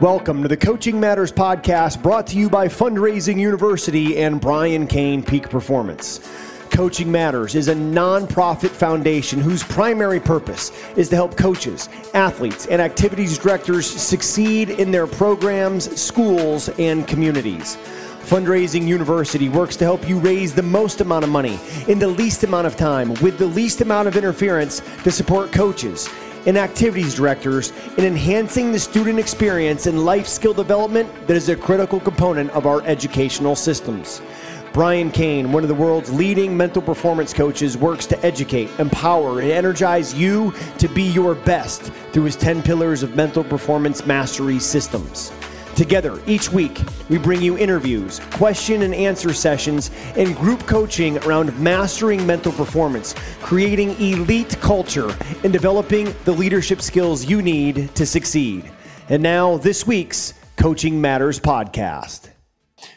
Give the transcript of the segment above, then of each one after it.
Welcome to the Coaching Matters podcast brought to you by Fundraising University and Brian Cain Peak Performance. Coaching Matters is a nonprofit foundation whose primary purpose is to help coaches, athletes, and activities directors succeed in their programs, schools, and communities. Fundraising University works to help you raise the most amount of money in the least amount of time with the least amount of interference to support coaches and activities directors in enhancing the student experience and life skill development that is a critical component of our educational systems. Brian Cain, one of the world's leading mental performance coaches, works to educate, empower, and energize you to be your best through his 10 pillars of mental performance mastery systems. Together, each week, we bring you interviews, question and answer sessions, and group coaching around mastering mental performance, creating elite culture, and developing the leadership skills you need to succeed. And now, this week's Coaching Matters podcast.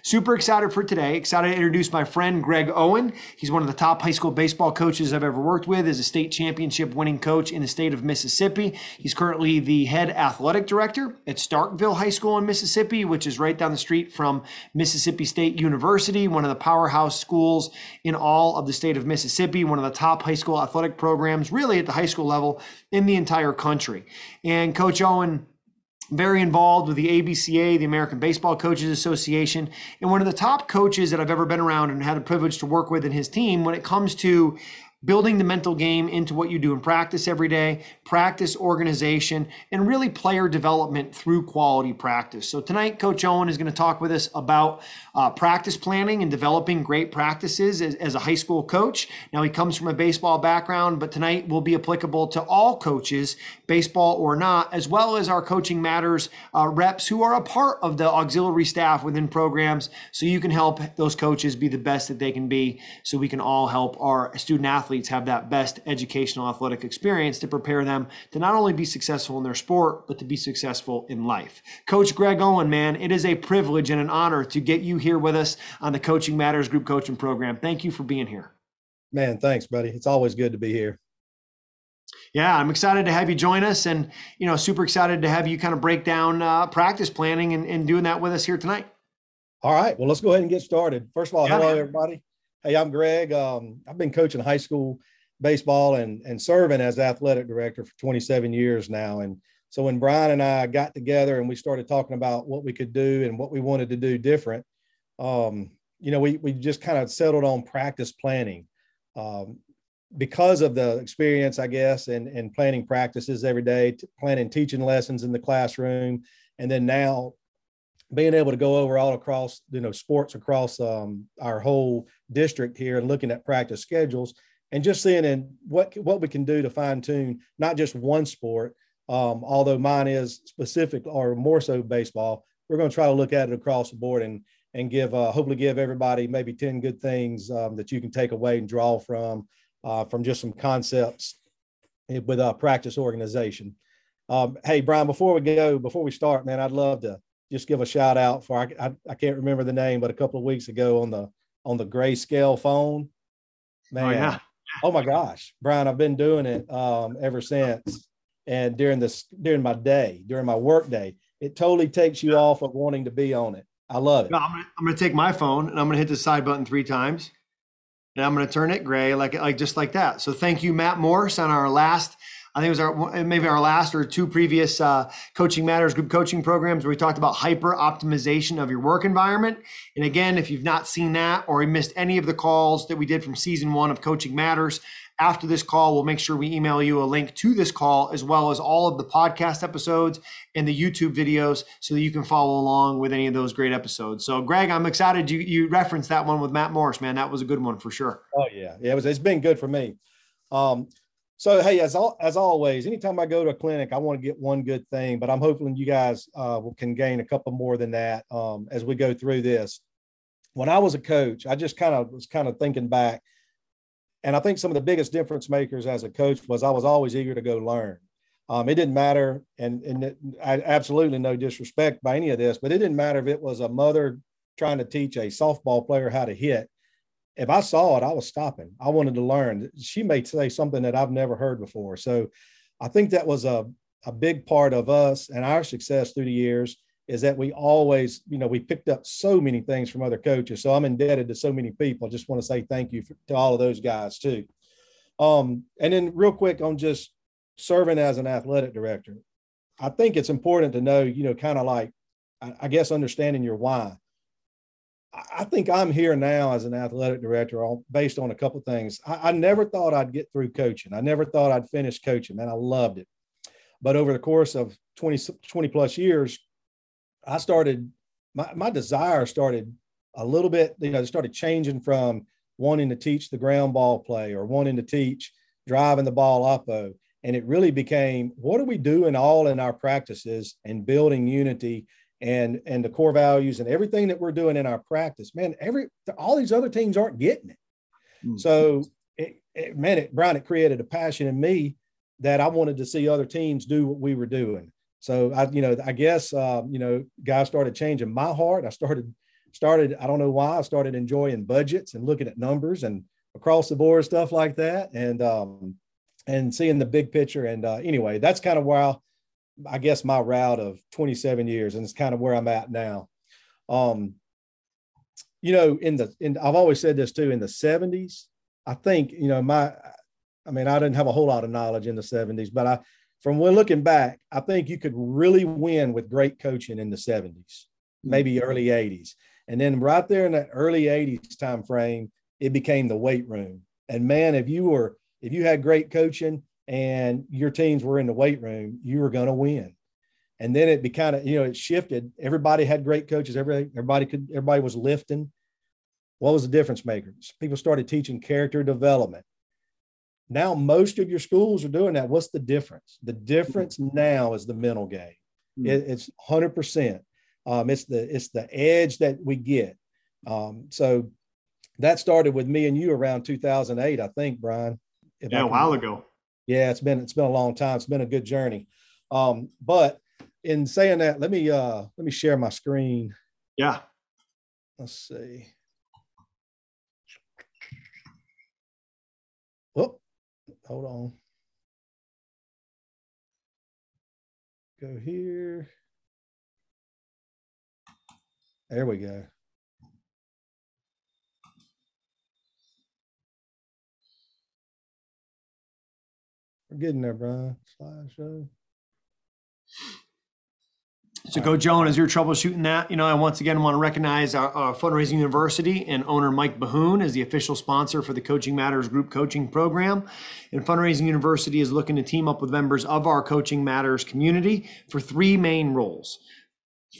Super excited for today. Excited to introduce my friend Greg Owen. He's one of the top high school baseball coaches I've ever worked with. Is a state championship winning coach in the state of Mississippi. He's currently the head athletic director at Starkville High School in Mississippi, which is right down the street from Mississippi State University, one of the powerhouse schools in all of the state of Mississippi, one of the top high school athletic programs, really at the high school level in the entire country. And Coach Owen very involved with the ABCA, the American Baseball Coaches Association, and one of the top coaches that I've ever been around and had the privilege to work with in his team when it comes to building the mental game into what you do in practice every day, practice organization, and really player development through quality practice. So, tonight, Coach Owen is going to talk with us about uh, practice planning and developing great practices as, as, a high school coach. Now, he comes from a baseball background, but tonight will be applicable to all coaches, baseball or not, as well as our Coaching Matters uh, reps who are a part of the auxiliary staff within programs. So, you can help those coaches be the best that they can be so we can all help our student athletes athletes have that best educational athletic experience to prepare them to not only be successful in their sport, but to be successful in life. Coach Greg Owen, man, it is a privilege and an honor to get you here with us on the Coaching Matters Group Coaching Program. Thank you for being here. Man, thanks, buddy. It's always good to be here. Yeah, I'm excited to have you join us, and you know, super excited to have you kind of break down uh, practice planning and, and doing that with us here tonight. All right, well, let's go ahead and get started. First of all, yeah, hello man. everybody. Hey, I'm Greg. Um, I've been coaching high school baseball and, and serving as athletic director for 27 years now. And so when Brian and I got together and we started talking about what we could do and what we wanted to do different, um, you know, we, we just kind of settled on practice planning. Um, because of the experience, I guess, and, and planning practices every day, planning teaching lessons in the classroom, and then now being able to go over all across, you know, sports across um, our whole district here and looking at practice schedules and just seeing in what what we can do to fine tune not just one sport. Um, although mine is specific or more so baseball, we're going to try to look at it across the board and and give uh, hopefully give everybody maybe ten good things um, that you can take away and draw from uh, from just some concepts with a practice organization. Um, hey Brian, before we go, before we start, man, I'd love to just give a shout out for I, I, I, can't remember the name, but a couple of weeks ago on the on the grayscale phone. Man, oh, yeah. oh my gosh, Brian, I've been doing it um, ever since. And during this during my day, during my work day, it totally takes you off of wanting to be on it. I love it. No, I'm, gonna, I'm gonna take my phone and I'm gonna hit the side button three times, and I'm gonna turn it gray like like just like that. So thank you, Matt Morse, on our last I think it was our maybe our last or two previous uh, coaching matters group coaching programs where we talked about hyper optimization of your work environment. And again, if you've not seen that or you missed any of the calls that we did from season one of Coaching Matters, after this call, we'll make sure we email you a link to this call as well as all of the podcast episodes and the YouTube videos so that you can follow along with any of those great episodes. So, Greg, I'm excited you you referenced that one with Matt Morris, man. That was a good one for sure. Oh yeah, yeah, it was. It's been good for me. Um, so hey, as as always, anytime I go to a clinic, I want to get one good thing, but I'm hoping you guys uh, can gain a couple more than that um, as we go through this. When I was a coach, I just kind of was kind of thinking back, and I think some of the biggest difference makers as a coach was I was always eager to go learn. Um, it didn't matter, and and it, I absolutely no disrespect by any of this, but it didn't matter if it was a mother trying to teach a softball player how to hit if I saw it, I was stopping. I wanted to learn. She may say something that I've never heard before. So I think that was a, a big part of us and our success through the years is that we always, you know, we picked up so many things from other coaches. So I'm indebted to so many people. I just want to say thank you for, to all of those guys too. Um, and then real quick on just serving as an athletic director, I think it's important to know, you know, kind of like, I guess, understanding your why. I think I'm here now as an athletic director based on a couple things. I, I, never thought I'd get through coaching. I never thought I'd finish coaching, man. I loved it. But over the course of 20, 20 plus years, I started, my, my desire started a little bit, you know, started changing from wanting to teach the ground ball play or wanting to teach driving the ball oppo. And it really became what are we doing all in our practices and building unity and and the core values and everything that we're doing in our practice man every all these other teams aren't getting it mm-hmm. so it, it, man it brian it created a passion in me that i wanted to see other teams do what we were doing so I, you know, I guess uh, you know, guys started changing my heart. I started started, I don't know why, I started enjoying budgets and looking at numbers and across the board stuff like that, and um, and seeing the big picture. And uh, anyway, that's kind of where I, guess my route of 27 years, and it's kind of where I'm at now. Um, you know, in the in I've always said this too. In the 70s, I think you know my, I mean, I didn't have a whole lot of knowledge in the 70s, but I from when looking back, I think you could really win with great coaching in the 70s, mm-hmm. maybe early 80s. And then right there in that early 80s time frame, it became the weight room. And man, if you were if you had great coaching and your teams were in the weight room, you were going to win. And then it be kind of, you know, it shifted. Everybody had great coaches. Everybody, everybody could, everybody was lifting. What was the difference makers? People started teaching character development. Now, most of your schools are doing that. What's the difference? The difference mm-hmm. now is the mental game. Mm-hmm. It, it's 100%. Um, it's the it's the edge that we get. Um, so that started with me and you around 2008, I think, Brian. Yeah, a while ago. Yeah, it's been it's been a long time. It's been a good journey. Um, but in saying that, let me uh let me share my screen. Yeah. Let's see. Whoop. Hold on. Go here. There we go. We're getting there, Brian. Slideshow. So, go, Joan, as you're troubleshooting that, you know, I once again want to recognize our, our, Fundraising University and owner Mike Bahoon as the official sponsor for the Coaching Matters Group Coaching Program. And Fundraising University is looking to team up with members of our Coaching Matters community for three main roles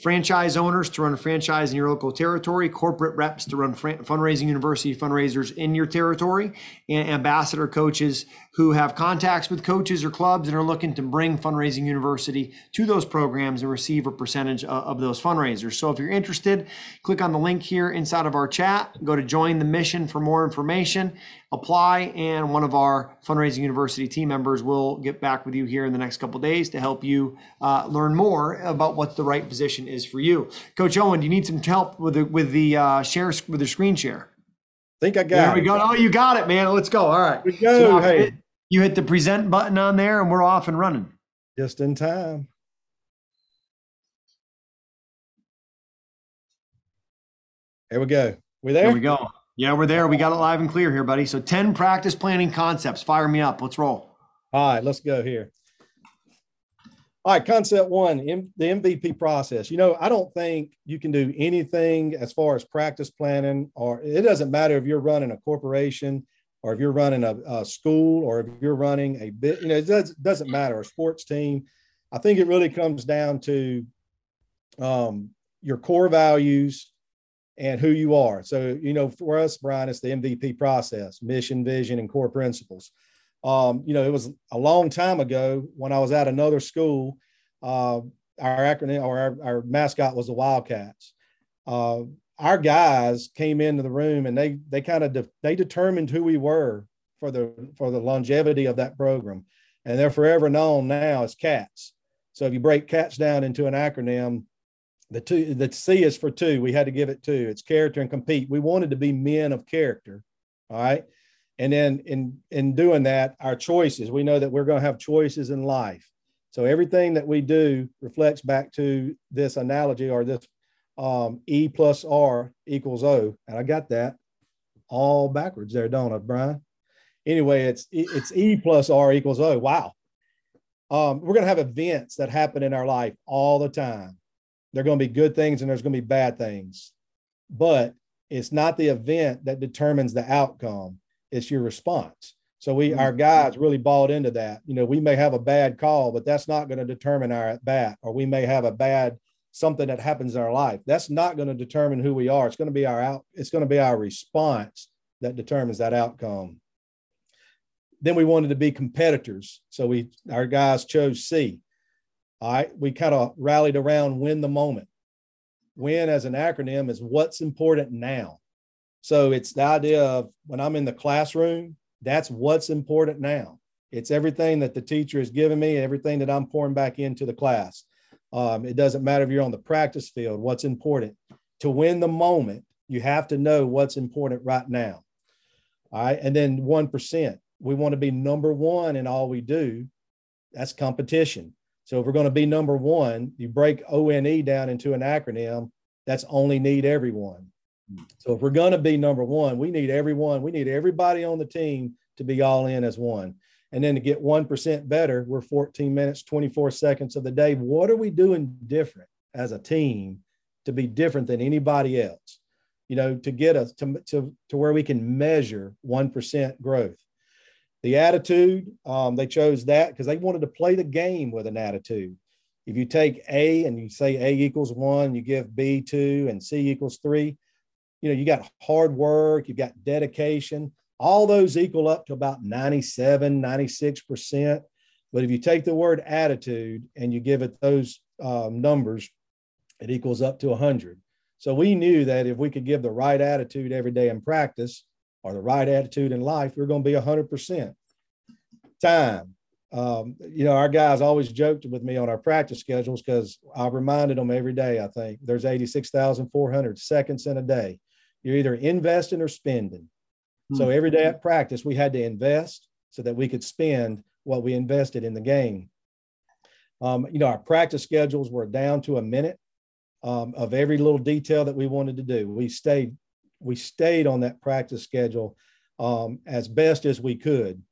franchise owners to run a franchise in your local territory, corporate reps to run fundraising university fundraisers in your territory, and ambassador coaches who have contacts with coaches or clubs and are looking to bring fundraising university to those programs and receive a percentage of those fundraisers. So if you're interested, click on the link here inside of our chat, go to join the mission for more information, apply, and one of our fundraising university team members will get back with you here in the next couple days to help you uh, learn more about what the right position is for you. Coach Owen, do you need some help with the with the uh, share with the screen share? Think I got there we go. Oh, you got it, man. Let's go. All right. We go. So hey. You hit the present button on there and we're off and running. Just in time. There we go. We there? There we go. Yeah, we're there. We got it live and clear here, buddy. So 10 practice planning concepts. Fire me up. Let's roll. All right, let's go here. All right, concept one, M- the MVP process. You know, I don't think you can do anything as far as practice planning, or it doesn't matter if you're running a corporation or if you're running a, a school or if you're running a bit, you know, it does, doesn't matter, a sports team. I think it really comes down to um, your core values and who you are. So, you know, for us, Brian, it's the MVP process, mission, vision, and core principles. Um, you know, it was a long time ago when I was at another school. Uh, our acronym or our, our, mascot was the Wildcats. Uh, our guys came into the room and they they kind of de- they determined who we were for the for the longevity of that program, and they're forever known now as Cats. So if you break Cats down into an acronym, the two the C is for two. We had to give it two. It's character and compete. We wanted to be men of character. All right. And then in in doing that, our choices, we know that we're going to have choices in life. So everything that we do reflects back to this analogy or this um, E plus R equals O. And I got that all backwards there, don't I, Brian? Anyway, it's it's E plus R equals O. Wow. Um, we're going to have events that happen in our life all the time. They're going to be good things and there's going to be bad things. But it's not the event that determines the outcome, it's your response. So we our mm-hmm. guys really bought into that. You know, we may have a bad call, but that's not going to determine our at bat, or we may have a bad something that happens in our life. That's not going to determine who we are. It's going to be our out, it's going to be our response that determines that outcome. Then we wanted to be competitors. So we our guys chose C. All right. We kind of rallied around win the moment. Win as an acronym is what's important now. So it's the idea of when I'm in the classroom, that's what's important now. It's everything that the teacher has given me, everything that I'm pouring back into the class. Um, it doesn't matter if you're on the practice field, what's important. To win the moment, you have to know what's important right now. All right. And then 1%, we want to be number one in all we do. That's competition. So if we're going to be number one, you break ONE down into an acronym. That's only need everyone. So if we're going to be number one, we need everyone, we need everybody on the team to be all in as one. And then to get 1% better, we're 14 minutes, 24 seconds of the day. What are we doing different as a team to be different than anybody else? You know, to get us to, to, to where we can measure 1% growth. The attitude, um, they chose that because they wanted to play the game with an attitude. If you take A and you say A equals one, you give B two and C equals three, you know, you got hard work, you've got dedication, all those equal up to about 97, 96%. But if you take the word attitude and you give it those um, numbers, it equals up to 100. So we knew that if we could give the right attitude every day in practice or the right attitude in life, we are going to be 100%. Time. Um, you know, our guys always joked with me on our practice schedules because I've reminded them every day, I think there's 86,400 seconds in a day. You're either investing or spending. Hmm. So every day at practice, we had to invest so that we could spend what we invested in the game. Um, you know, our practice schedules were down to a minute um, of every little detail that we wanted to do. We stayed, we stayed on that practice schedule um, as best as we could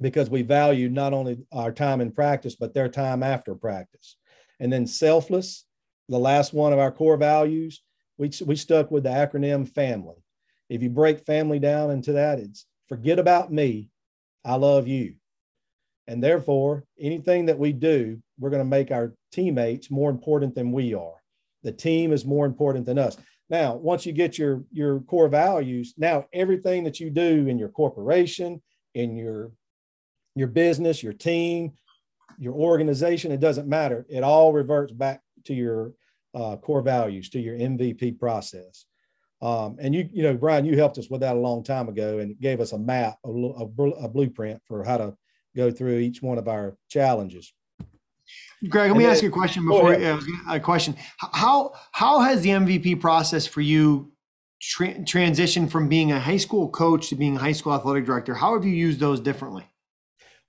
because we value not only our time in practice, but their time after practice. And then selfless, the last one of our core values, we, we stuck with the acronym family. If you break family down into that, it's forget about me, I love you. And therefore, anything that we do, we're going to make our teammates more important than we are. The team is more important than us. Now, once you get your, your core values, now everything that you do in your corporation, in your, your business, your team, your organization, it doesn't matter. It all reverts back to your uh, core values to your MVP process. Um, and you, you know, Brian, you helped us with that a long time ago and gave us a map, a, a, a blueprint for how to go through each one of our challenges. Greg, let me then, ask you a question before uh, a question. How how has the MVP process for you tra- transitioned from being a high school coach to being a high school athletic director? How have you used those differently?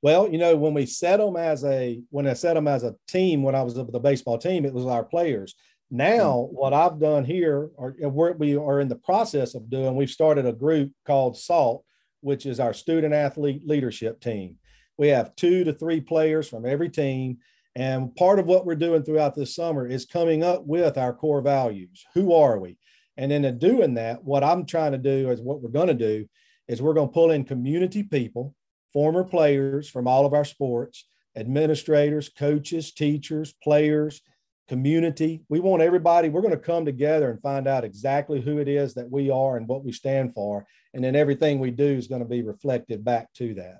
Well, you know, when we set them as a when I set them as a team, when I was with the baseball team, it was our players. Now, mm-hmm. what I've done here, or we are in the process of doing, we've started a group called SALT, which is our student athlete leadership team. We have two to three players from every team. And part of what we're doing throughout this summer is coming up with our core values. Who are we? And in doing that, what I'm trying to do is what we're going to do is we're going to pull in community people, former players from all of our sports, administrators, coaches, teachers, players, community. We want everybody, we're going to come together and find out exactly who it is that we are and what we stand for. And then everything we do is going to be reflected back to that.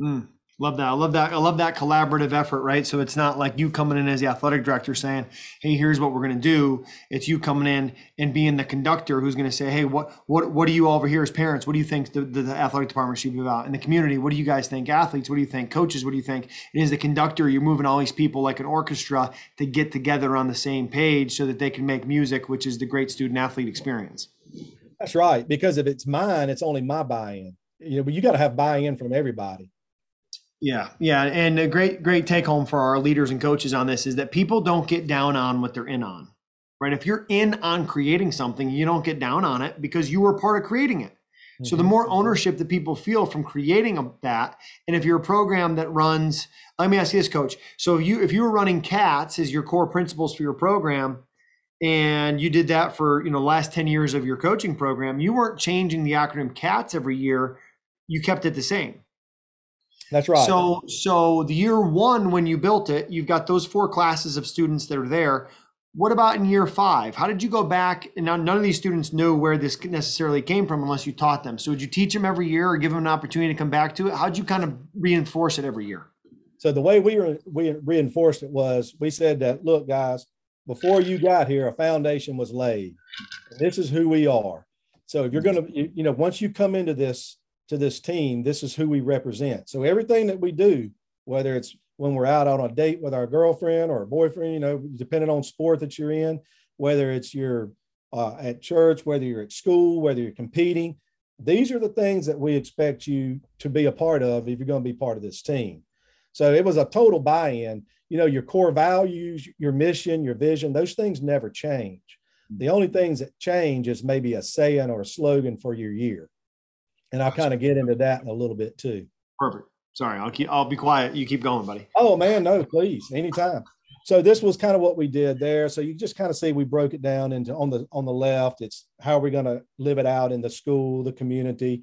Mm. Love that. I love that. I love that collaborative effort, right? So it's not like you coming in as the athletic director saying, "Hey, here's what we're going to do." It's you coming in and being the conductor who's going to say, "Hey, what what what do you all over here as parents? What do you think the, the, the athletic department should be about? In the community, what do you guys think? Athletes, what do you think? Coaches, what do you think?" It is the conductor. You're moving all these people like an orchestra to get together on the same page so that they can make music, which is the great student athlete experience. That's right. Because if it's mine, it's only my buy-in. You know, but you got to have buy-in from everybody Yeah, yeah, and a great great take home for our leaders and coaches on this is that people don't get down on what they're in on. Right? If you're in on creating something, you don't get down on it because you were part of creating it. So the mm-hmm. more ownership that people feel from creating a, that, and if you're a program that runs, let me ask you this, coach. So if you if you were running CATS as your core principles for your program, and you did that for you know last 10 years of your coaching program, you weren't changing the acronym CATS every year. You kept it the same. That's right. So so the year one when you built it, you've got those four classes of students that are there. What about in year five? How did you go back? And now none of these students know where this necessarily came from unless you taught them. So would you teach them every year or give them an opportunity to come back to it? How'd you kind of reinforce it every year? So the way we re- we reinforced it was we said that look, guys, before you got here, a foundation was laid. This is who we are. So if you're going to, you know, once you come into this to this team, this is who we represent. So everything that we do, whether it's when we're out on a date with our girlfriend or boyfriend, you know, depending on sport that you're in, whether it's you're uh, at church, whether you're at school, whether you're competing, these are the things that we expect you to be a part of if you're going to be part of this team. So it was a total buy-in. You know, your core values, your mission, your vision, those things never change. The only things that change is maybe a saying or a slogan for your year. And I'll kind of get into that in a little bit too. Perfect. Sorry, I'll keep. I'll be quiet. You keep going, buddy. Oh man, no, please, anytime. So this was kind of what we did there. So you just kind of see we broke it down into on the on the left. It's how are we going to live it out in the school, the community,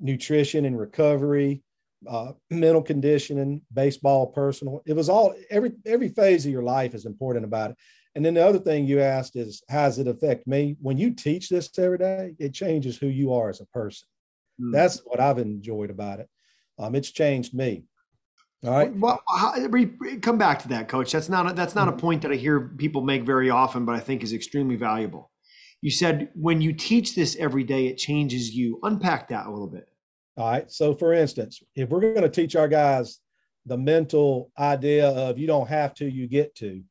nutrition and recovery, uh, mental conditioning, baseball, personal. It was all every every phase of your life is important about it. And then the other thing you asked is how does it affect me? When you teach this every day, it changes who you are as a person. Mm. That's what I've enjoyed about it. Um, it's changed me. All right. Well, how, come back to that, Coach. That's not a, that's not a mm-hmm. point that I hear people make very often, but I think is extremely valuable. You said when you teach this every day, it changes you. Unpack that a little bit. All right. So, for instance, if we're going to teach our guys the mental idea of you don't have to, you get to,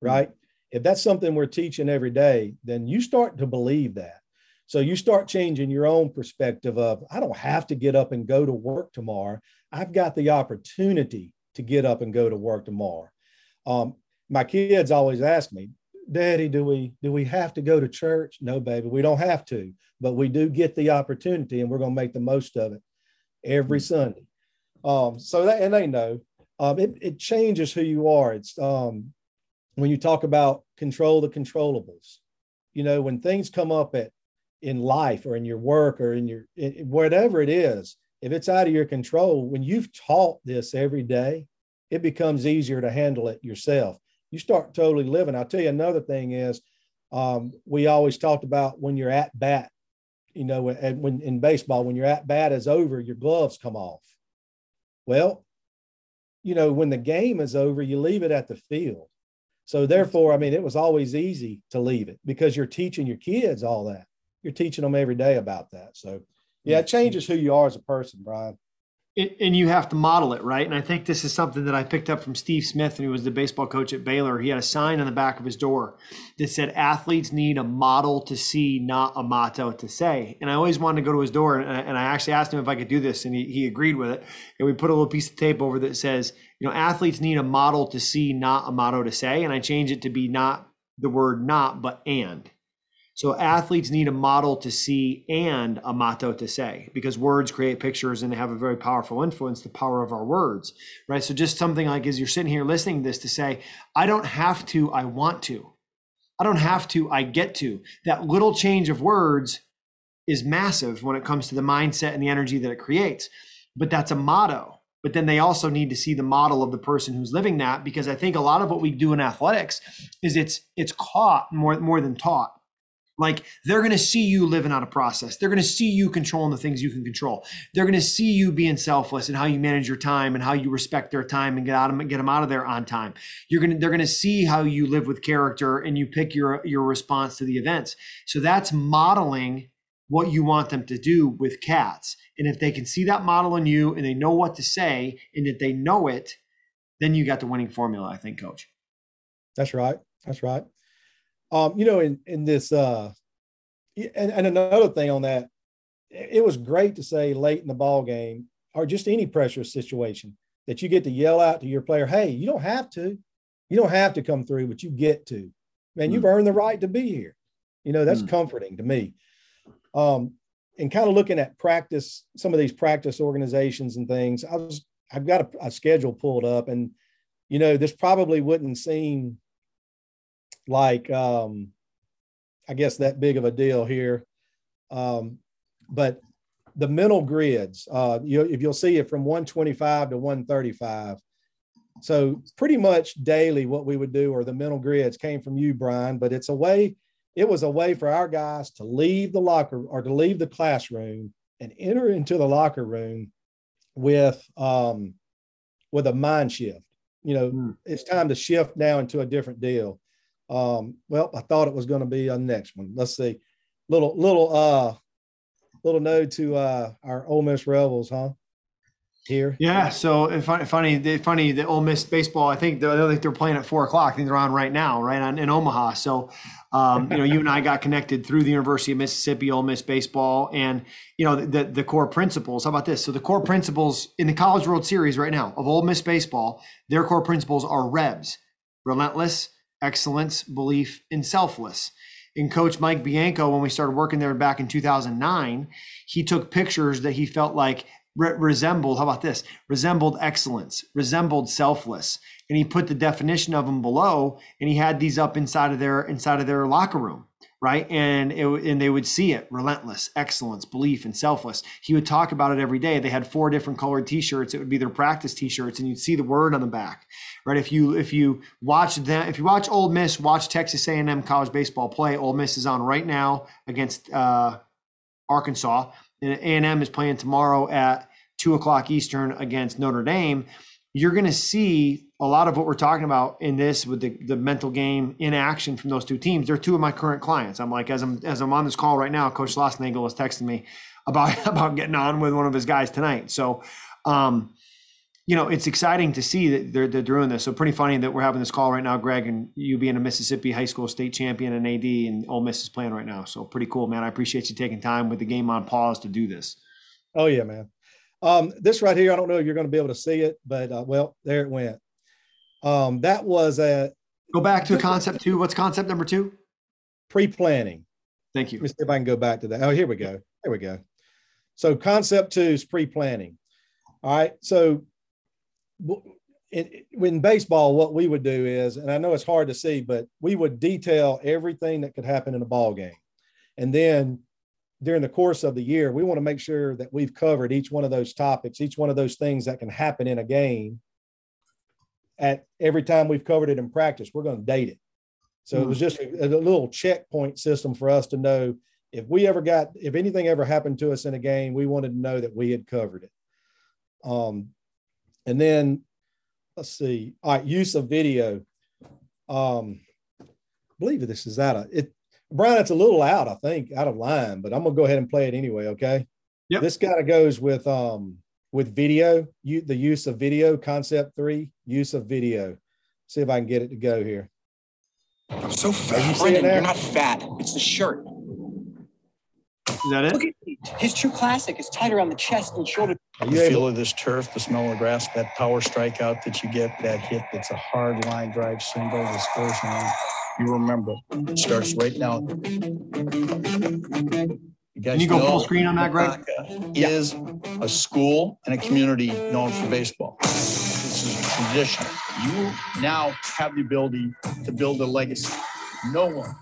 right? Mm-hmm. If that's something we're teaching every day, then you start to believe that. So you start changing your own perspective of, I don't have to get up and go to work tomorrow. I've got the opportunity to get up and go to work tomorrow. Um, my kids always ask me, Daddy, do we do we have to go to church? No, baby, we don't have to, but we do get the opportunity, and we're going to make the most of it every mm-hmm. Sunday. Um, so that and they know um, it, it changes who you are. It's um, when you talk about control the controllables. You know, when things come up at in life or in your work or in your in, whatever it is if it's out of your control when you've taught this every day it becomes easier to handle it yourself. You start totally living. I'll tell you another thing is um, we always talked about when you're at bat you know and when in baseball when you're at bat is over your gloves come off. Well you know when the game is over you leave it at the field. So therefore i mean it was always easy to leave it because you're teaching your kids all that you're teaching them every day about that. So yeah, it changes who you are as a person, Brian. It, and you have to model it, right? And I think this is something that I picked up from Steve Smith, who was the baseball coach at Baylor. He had a sign on the back of his door that said, "Athletes need a model to see, not a motto to say." And I always wanted to go to his door, and, and I actually asked him if I could do this, and he, he agreed with it. And we put a little piece of tape over that says, "You know, athletes need a model to see, not a motto to say." And I changed it to be not the word "not," but "and." So athletes need a model to see and a motto to say because words create pictures and they have a very powerful influence, the power of our words, right? So just something like as you're sitting here listening to this to say, I don't have to, I want to. I don't have to, I get to. That little change of words is massive when it comes to the mindset and the energy that it creates. But that's a motto. But then they also need to see the model of the person who's living that because I think a lot of what we do in athletics is it's it's caught more more than taught like they're going to see you living out a process. They're going to see you controlling the things you can control. They're going to see you being selfless and how you manage your time and how you respect their time and get out of get them out of there on time. You're going to they're going to see how you live with character and you pick your your response to the events. So that's modeling what you want them to do with cats. And if they can see that model in you and they know what to say and that they know it, then you got the winning formula, I think, coach. That's right. That's right. Um, you know, in in this, uh, and, and another thing on that, it was great to say late in the ball game or just any pressure situation that you get to yell out to your player, hey, you don't have to. You don't have to come through, but you get to. Man, you've mm. earned the right to be here. You know, that's mm. comforting to me. Um, and kind of looking at practice, some of these practice organizations and things, I was I've got a, a schedule pulled up, and you know, this probably wouldn't seem like um, I guess that big of a deal here. Um, but the mental grids, uh, you, if you'll see it from 125 to 135. So pretty much daily, what we would do, or the mental grids came from you, Brian, but it's a way, it was a way for our guys to leave the locker or to leave the classroom and enter into the locker room with um, with a mind shift. You know, mm. it's time to shift now into a different deal. Um, well, I thought it was going to be a next one. Let's see. Little little uh little node to uh our Ole Miss Rebels, huh? Here. Yeah. So funny, funny, funny. The Ole Miss baseball. I think they're, I think they're playing at four o'clock. I think they're on right now, right on in Omaha. So, um, you know, you and I got connected through the University of Mississippi Ole Miss baseball, and you know the the core principles. How about this? So the core principles in the College World Series right now of Ole Miss baseball, their core principles are REBS, relentless, excellence, belief, and selfless. And Coach Mike Bianco, when we started working there back in 2009, he took pictures that he felt like re- resembled, how about this? Resembled excellence, resembled selfless. And he put the definition of them below and he had these up inside of their inside of their locker room right? And it, and they would see it relentless, excellence, belief, and selfless. He would talk about it every day. They had four different colored T-shirts. It would be their practice T-shirts, and you'd see the word on the back, right? If you if you watch them, if you watch Ole Miss, watch Texas A&M college baseball play. Ole Miss is on right now against uh, Arkansas, and A&M is playing tomorrow at two o'clock Eastern against Notre Dame. You're going to see a lot of what we're talking about in this with the, the mental game in action from those two teams. They're two of my current clients. I'm like, as I'm as I'm on this call right now, Coach Schlossnagle is texting me about about getting on with one of his guys tonight. So, um, you know, it's exciting to see that they're they're doing this. So pretty funny that we're having this call right now, Greg, and you being a Mississippi high school state champion and AD, and Ole Miss is playing right now. So pretty cool, man. I appreciate you taking time with the game on pause to do this. Oh yeah, man. Um, this right here, I don't know if you're going to be able to see it, but uh, well, there it went. Um, that was a go back to concept two. What's concept number two? Pre-planning. Thank you. Let me see if I can go back to that. Oh, here we go. Here we go. So concept two is pre-planning. All right. So in, in baseball, what we would do is, and I know it's hard to see, but we would detail everything that could happen in a ball game. And then during the course of the year, we want to make sure that we've covered each one of those topics, each one of those things that can happen in a game at every time we've covered it in practice, we're going to date it. So mm-hmm. it was just a, a, little checkpoint system for us to know if we ever got, if anything ever happened to us in a game, we wanted to know that we had covered it. Um, and then let's see, all right, use of video. Um, I believe this is out of it. Brian, it's a little out, I think, out of line, but I'm gonna go ahead and play it anyway. Okay. Yeah. This kind of goes with um with video, you, the use of video, concept three, use of video. See if I can get it to go here. I'm so fat. You Brendan, you're not fat. It's the shirt. Is that it? Look at his true classic is tight around the chest and shoulder. The feel of this turf, the smell of grass, that power strikeout that you get, that hit that's a hard line drive single, the scores line. You remember. It starts right now. You guys Can you go full screen on that, Greg? Is a school and a community known for baseball. This is a tradition. You now have the ability to build a legacy. No one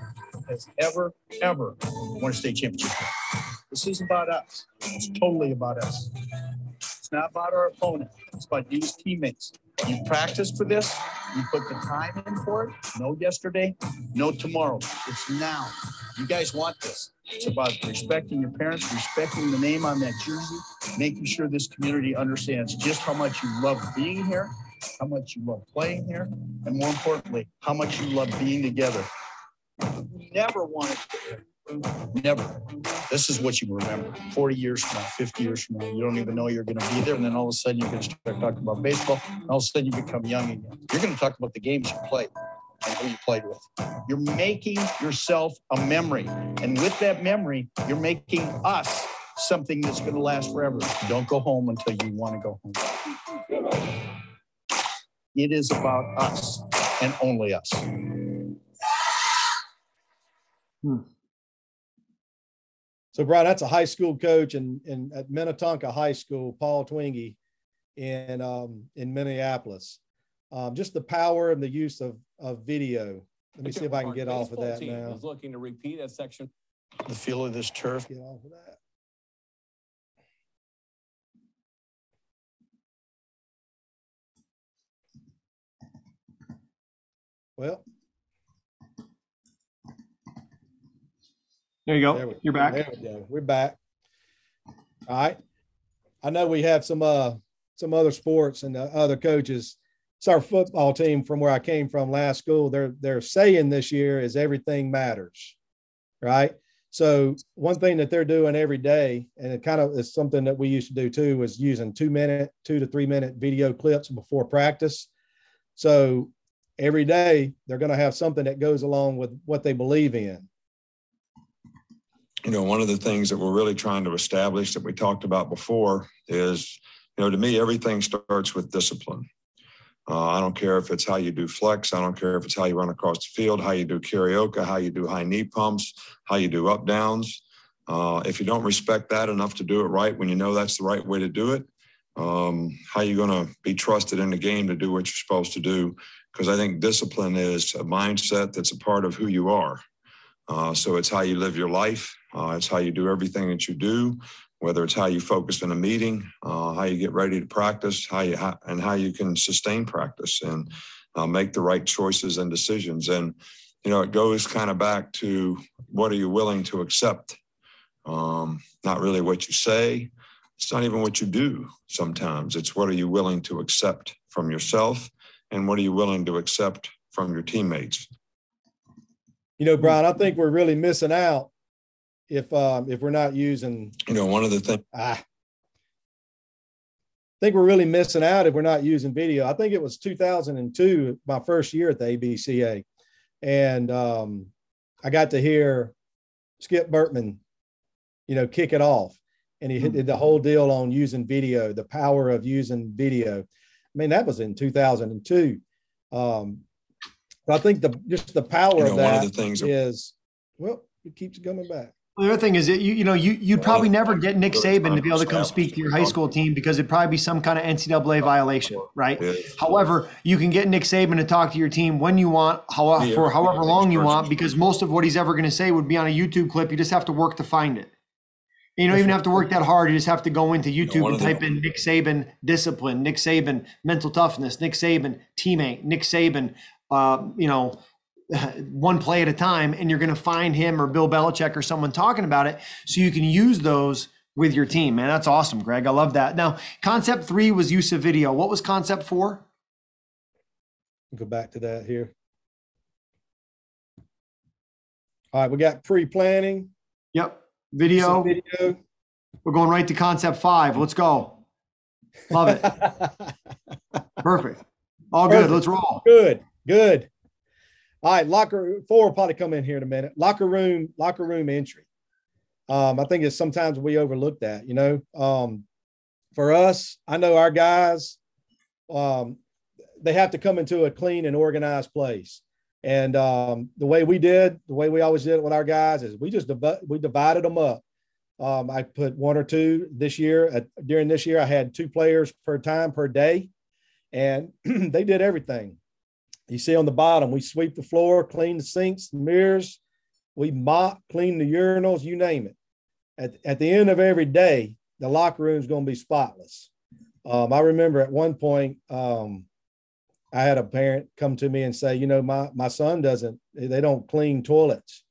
has ever, ever won a state championship. This is about us. It's totally about us. It's not about our opponent. It's about as teammates. You practice for this. You put the time in for it. No yesterday, no tomorrow. It's now. You guys want this. It's about respecting your parents, respecting the name on that jersey, making sure this community understands just how much you love being here, how much you love playing here, and more importantly, how much you love being together. You never wanted to Never. This is what you remember 40 years from now, 50 years from now. You don't even know you're going to be there. And then all of a sudden, you're going to start talking about baseball. And all of a sudden, you become young again. You're going to talk about the games you played and who you played with. You're making yourself a memory. And with that memory, you're making us something that's going to last forever. Don't go home until you want to go home. It is about us and only us. Hmm. So, Brian, that's a high school coach in, in at Minnetonka High School, Paul Twingy, in um, in Minneapolis. Um, just the power and the use of of video. Let me see if I can get off of that now. Is looking to repeat a section. The feel of this turf. Get off of that. Well, there you go. There we, You're back. There we go. We're back. All right. I know we have some uh some other sports and uh, other coaches. It's our football team from where I came from last school. They're they're saying this year is everything matters, right? So one thing that they're doing every day, and it kind of is something that we used to do too, was using two minute, two to three minute video clips before practice. So every day they're going to have something that goes along with what they believe in. You know, one of the things that we're really trying to establish that we talked about before is, you know, to me, everything starts with discipline. Uh, I don't care if it's how you do flex. I don't care if it's how you run across the field, how you do karaoke, how you do high knee pumps, how you do up downs. Uh, if you don't respect that enough to do it right when you know that's the right way to do it, um, how are you going to be trusted in the game to do what you're supposed to do because I think discipline is a mindset that's a part of who you are. Uh, so it's how you live your life. Uh, it's how you do everything that you do, whether it's how you focus in a meeting, uh, how you get ready to practice, how you ha- and how you can sustain practice and uh, make the right choices and decisions. And you know, it goes kind of back to what are you willing to accept? Um, not really what you say. It's not even what you do. Sometimes it's what are you willing to accept from yourself and what are you willing to accept from your teammates? You know, Brian, I think we're really missing out if um, if we're not using. You know, one of the things. I think we're really missing out if we're not using video. I think it was 2002, my first year at the ABCA, and um, I got to hear Skip Bertman, you know, kick it off, and he did the whole deal on using video, the power of using video. I mean, that was in 2002. Um, I think the just the power you know, of that of the things is well, it keeps coming back. the other thing is that you you know you you'd probably never get Nick Saban to be able to come speak to your high school team because it'd probably be some kind of NCAA violation, right? However, you can get Nick Saban to talk to your team when you want, how, for however long you want, because most of what he's ever going to say would be on a YouTube clip. You just have to work to find it. You don't even have to work that hard. You just have to go into YouTube you know, and type in Nick Saban discipline, Nick Saban mental toughness, Nick Saban teammate, Nick Saban, uh, you know, one play at a time, and you're going to find him or Bill Belichick or someone talking about it, so you can use those with your team. Man, that's awesome, Greg. I love that. Now, concept three was use of video. What was concept four? Go back to that here. All right, we got pre-planning. Yep video. video. We're going right to concept five. Let's go. Love it. Perfect. All Perfect. good. Let's roll. Good. Good. All right. Locker four will probably come in here in a minute. Locker room, locker room entry. Um, I think it's sometimes we overlook that, you know. Um, for us, I know our guys, um, they have to come into a clean and organized place. And um, the way we did, the way we always did it with our guys is we just we divided them up. Um, I put one or two this year. At, during this year, I had two players per time per day, and they did everything. You see on the bottom, we sweep the floor, clean the sinks, the mirrors, we mop, clean the urinals, you name it. At, at the end of every day, the locker room is going to be spotless. Um, I remember at one point, um, I had a parent come to me and say, you know, my my son doesn't, they don't clean toilets.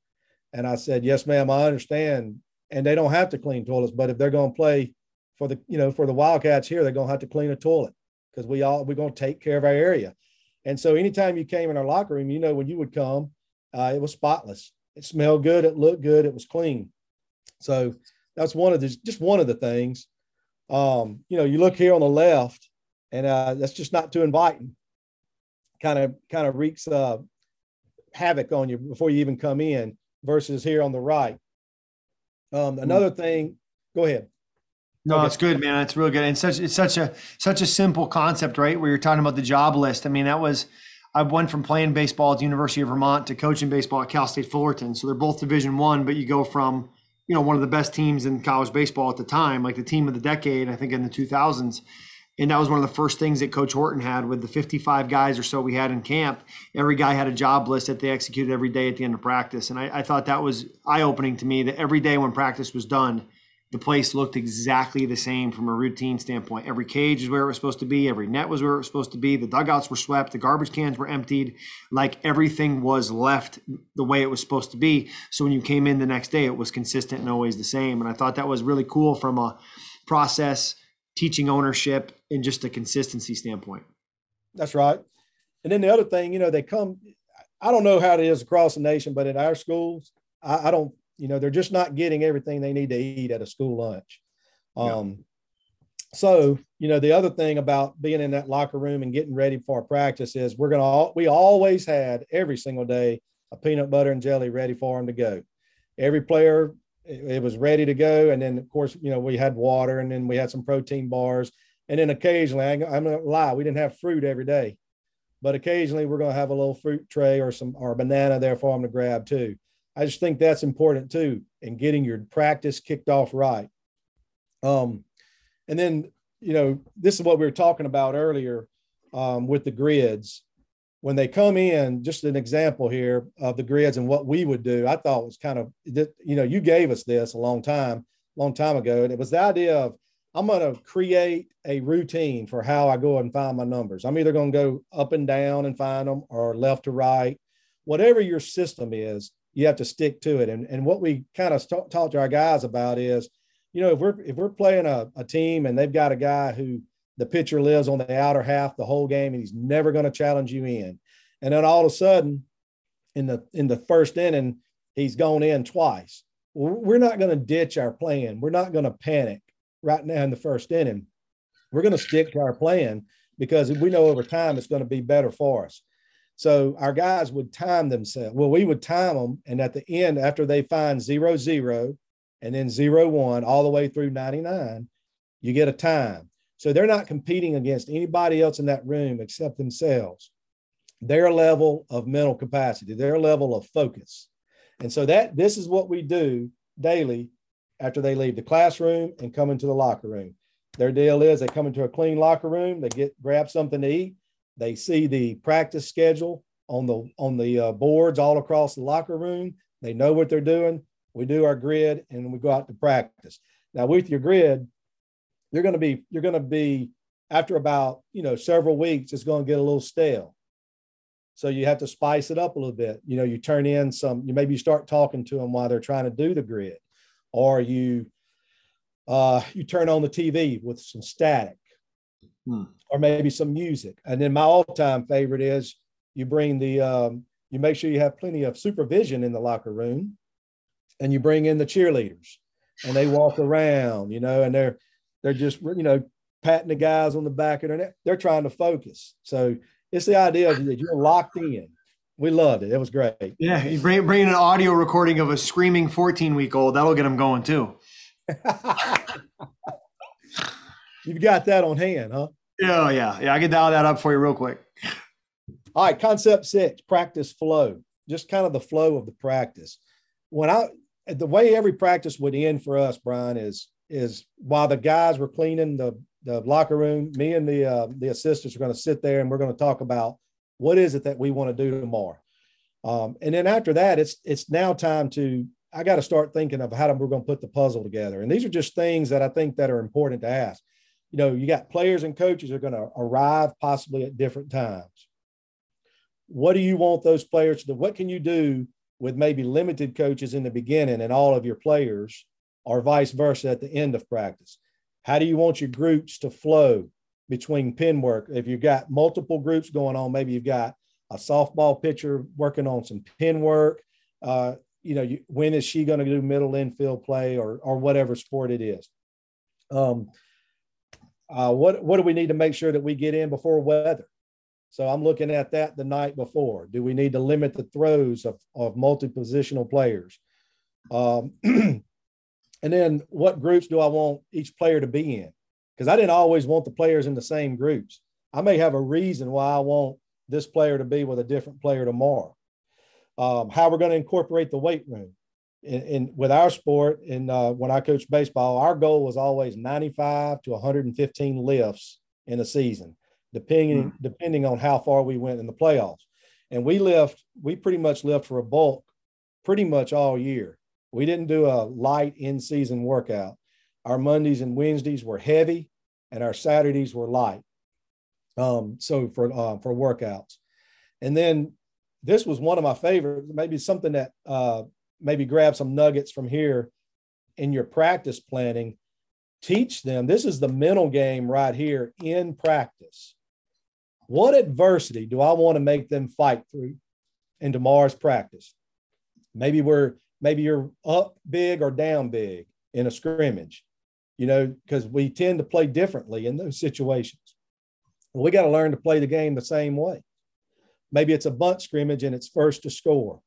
And I said, yes, ma'am, I understand. And they don't have to clean toilets, but if they're going to play for the, you know, for the Wildcats here, they're going to have to clean a toilet because we all, we're going to take care of our area. And so anytime you came in our locker room, you know, when you would come, uh, it was spotless. It smelled good. It looked good. It was clean. So that's one of the, just one of the things. Um, you know, you look here on the left and uh, that's just not too inviting kind of kind of wreaks uh, havoc on you before you even come in versus here on the right. Um, hmm. another thing, go ahead. No, okay. it's good, man. It's real good. And such it's such a such a simple concept, right? Where you're talking about the job list. I mean, that was I went from playing baseball at the University of Vermont to coaching baseball at Cal State Fullerton. So they're both Division One, but you go from you know one of the best teams in college baseball at the time, like the team of the decade, I think in the 2000s. And that was one of the first things that Coach Horton had with the 55 guys or so we had in camp. Every guy had a job list that they executed every day at the end of practice. And I, I thought that was eye opening to me that every day when practice was done, the place looked exactly the same from a routine standpoint. Every cage is where it was supposed to be, every net was where it was supposed to be, the dugouts were swept, the garbage cans were emptied, like everything was left the way it was supposed to be. So when you came in the next day, it was consistent and always the same. And I thought that was really cool from a process, teaching ownership, and just a consistency standpoint. That's right. And then the other thing, you know, they come, I don't know how it is across the nation, but at our schools, I, I don't you know, they're just not getting everything they need to eat at a school lunch. Um, yeah. So, you know, the other thing about being in that locker room and getting ready for practice is we're going to, we always had every single day a peanut butter and jelly ready for them to go. Every player, it, was ready to go. And then, of course, you know, we had water and then we had some protein bars. And then occasionally, I'm going to lie, we didn't have fruit every day, but occasionally we're going to have a little fruit tray or some or banana there for them to grab too. I just think that's important too in getting your practice kicked off right. Um, and then, you know, this is what we were talking about earlier um, with the grids. When they come in, just an example here of the grids and what we would do, I thought was kind of, you know, you gave us this a long time, long time ago. And it was the idea of, I'm going to create a routine for how I go and find my numbers. I'm either going to go up and down and find them or left to right, whatever your system is you have to stick to it. And, and what we kind of st- talk to our guys about is, you know, if we're if we're playing a, a team and they've got a guy who the pitcher lives on the outer half the whole game and he's never going to challenge you in, and then all of a sudden, in the in the first inning, he's gone in twice. we're not going to ditch our plan. We're not going to panic right now in the first inning. We're going to stick to our plan because we know over time it's going to be better for us. So our guys would time themselves. Well, we would time them. And at the end, after they find zero, zero, and then zero, one, all the way through 99, you get a time. So they're not competing against anybody else in that room except themselves. Their level of mental capacity, their level of focus. And so that this is what we do daily after they leave the classroom and come into the locker room. Their deal is they come into a clean locker room, they get grab something to eat, they see the practice schedule on the on the uh, boards all across the locker room. They know what they're doing. We do our grid and we go out to practice. Now with your grid, you're going to be you're going to be after about you know several weeks, it's going to get a little stale. So you have to spice it up a little bit. You know, you turn in some. You maybe start talking to them while they're trying to do the grid, or you uh, you turn on the TV with some static hmm. Or maybe some music. And then my all-time favorite is you bring the um, you make sure you have plenty of supervision in the locker room, and you bring in the cheerleaders, and they walk around, you know, and they're they're just you know patting the guys on the back of their neck. They're trying to focus. So it's the idea that you're locked in. We loved it. It was great. Yeah, you bring bring an audio recording of a screaming 14 week old. That'll get them going too. You've got that on hand, huh? Yeah, yeah, yeah. I can dial that up for you real quick. All right, concept six: practice flow. Just kind of the flow of the practice. When I the way every practice would end for us, Brian, is is while the guys were cleaning the the locker room, me and the uh, the assistants are going to sit there and we're going to talk about what is it that we want to do tomorrow. Um, and then after that, it's it's now time to I got to start thinking of how we're going to put the puzzle together. And these are just things that I think that are important to ask you know, you got players and coaches are going to arrive possibly at different times. What do you want those players to do? What can you do with maybe limited coaches in the beginning and all of your players, or vice versa at the end of practice? How do you want your groups to flow between pin work? If you've got multiple groups going on, maybe you've got a softball pitcher working on some pin work. Uh, you know, you, when is she going to do middle infield play or or whatever sport it is? Um, uh, what what do we need to make sure that we get in before weather? So I'm looking at that the night before. Do we need to limit the throws of, of multi-positional players? Um, and then what groups do I want each player to be in? Because I didn't always want the players in the same groups. I may have a reason why I want this player to be with a different player tomorrow. Um, how we're going to incorporate the weight room. In, in with our sport, and uh, when I coached baseball, our goal was always 95 to 115 lifts in a season, depending mm. depending on how far we went in the playoffs. And we lift, we pretty much lift for a bulk pretty much all year. We didn't do a light in season workout. Our Mondays and Wednesdays were heavy, and our Saturdays were light. Um, so for uh, for workouts, and then this was one of my favorites. Maybe something that uh, maybe grab some nuggets from here in your practice planning. Teach them. This is the mental game right here in practice. What adversity do I want to make them fight through in tomorrow's practice? Maybe we're maybe you're up big or down big in a scrimmage, you know, because we tend to play differently in those situations. Well, we got to learn to play the game the same way. Maybe it's a bunt scrimmage and it's first to score.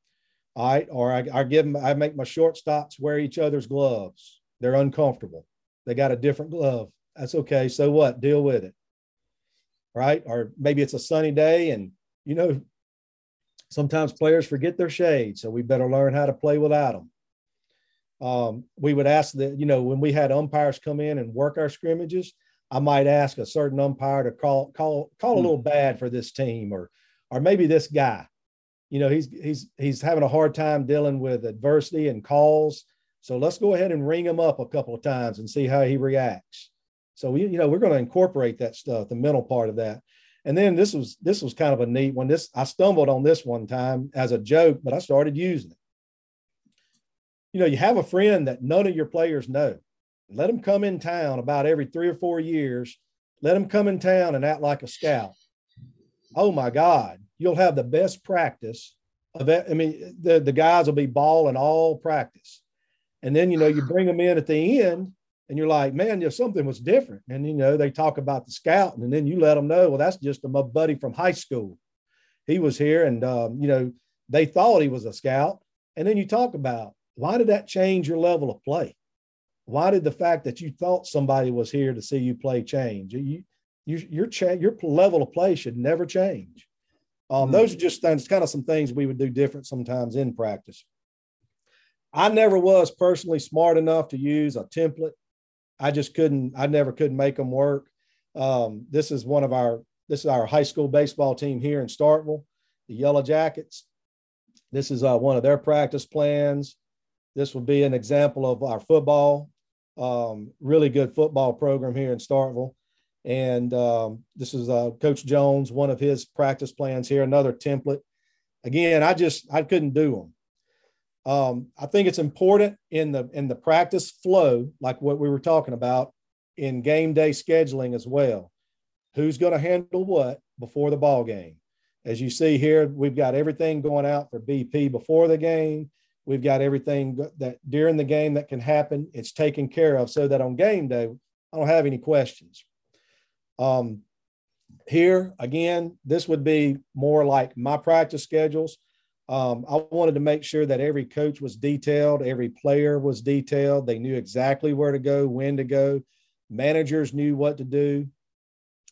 All right. Or I, I give them, I make my shortstops wear each other's gloves. They're uncomfortable. They got a different glove. That's okay. So what? Deal with it. Right. Or maybe it's a sunny day and, you know, sometimes players forget their shades. So we better learn how to play without them. Um, we would ask that, you know, when we had umpires come in and work our scrimmages, I might ask a certain umpire to call call call a hmm. little bad for this team or or maybe this guy. You know, he's he's he's having a hard time dealing with adversity and calls. So let's go ahead and ring him up a couple of times and see how he reacts. So we, you know, we're going to incorporate that stuff, the mental part of that. And then this was this was kind of a neat one. This I stumbled on this one time as a joke, but I started using it. You know, you have a friend that none of your players know let them come in town about every three or four years. Let them come in town and act like a scout. Oh my God, you'll have the best practice of. I mean, the, the guys will be balling all practice. And then, you know, you bring them in at the end and you're like, man, you know, something was different. And, you know, they talk about the scouting and then you let them know, well, that's just my buddy from high school. He was here and, um, you know, they thought he was a scout. And then you talk about why did that change your level of play? why did the fact that you thought somebody was here to see you play change? You, you your cha- your level of play should never change. Um, mm Those are just things, kind of some things we would do different sometimes in practice. I never was personally smart enough to use a template. I just couldn't. I never could make them work. Um, this is one of our. This is our high school baseball team here in Starkville, the Yellow Jackets. This is uh, one of their practice plans. This will be an example of our football um, really good football program here in Starkville. And um, this is uh, Coach Jones, one of his practice plans here, another template. Again, I just I couldn't do them. Um, I think it's important in the in the practice flow, like what we were talking about in game day scheduling as well. Who's going to handle what before the ball game? As you see here, we've got everything going out for BP before the game. We've got everything that during the game that can happen, it's taken care of so that on game day, I don't have any questions. Um, here, again, this would be more like my practice schedules. Um, I wanted to make sure that every coach was detailed, every player was detailed. They knew exactly where to go, when to go. Managers knew what to do.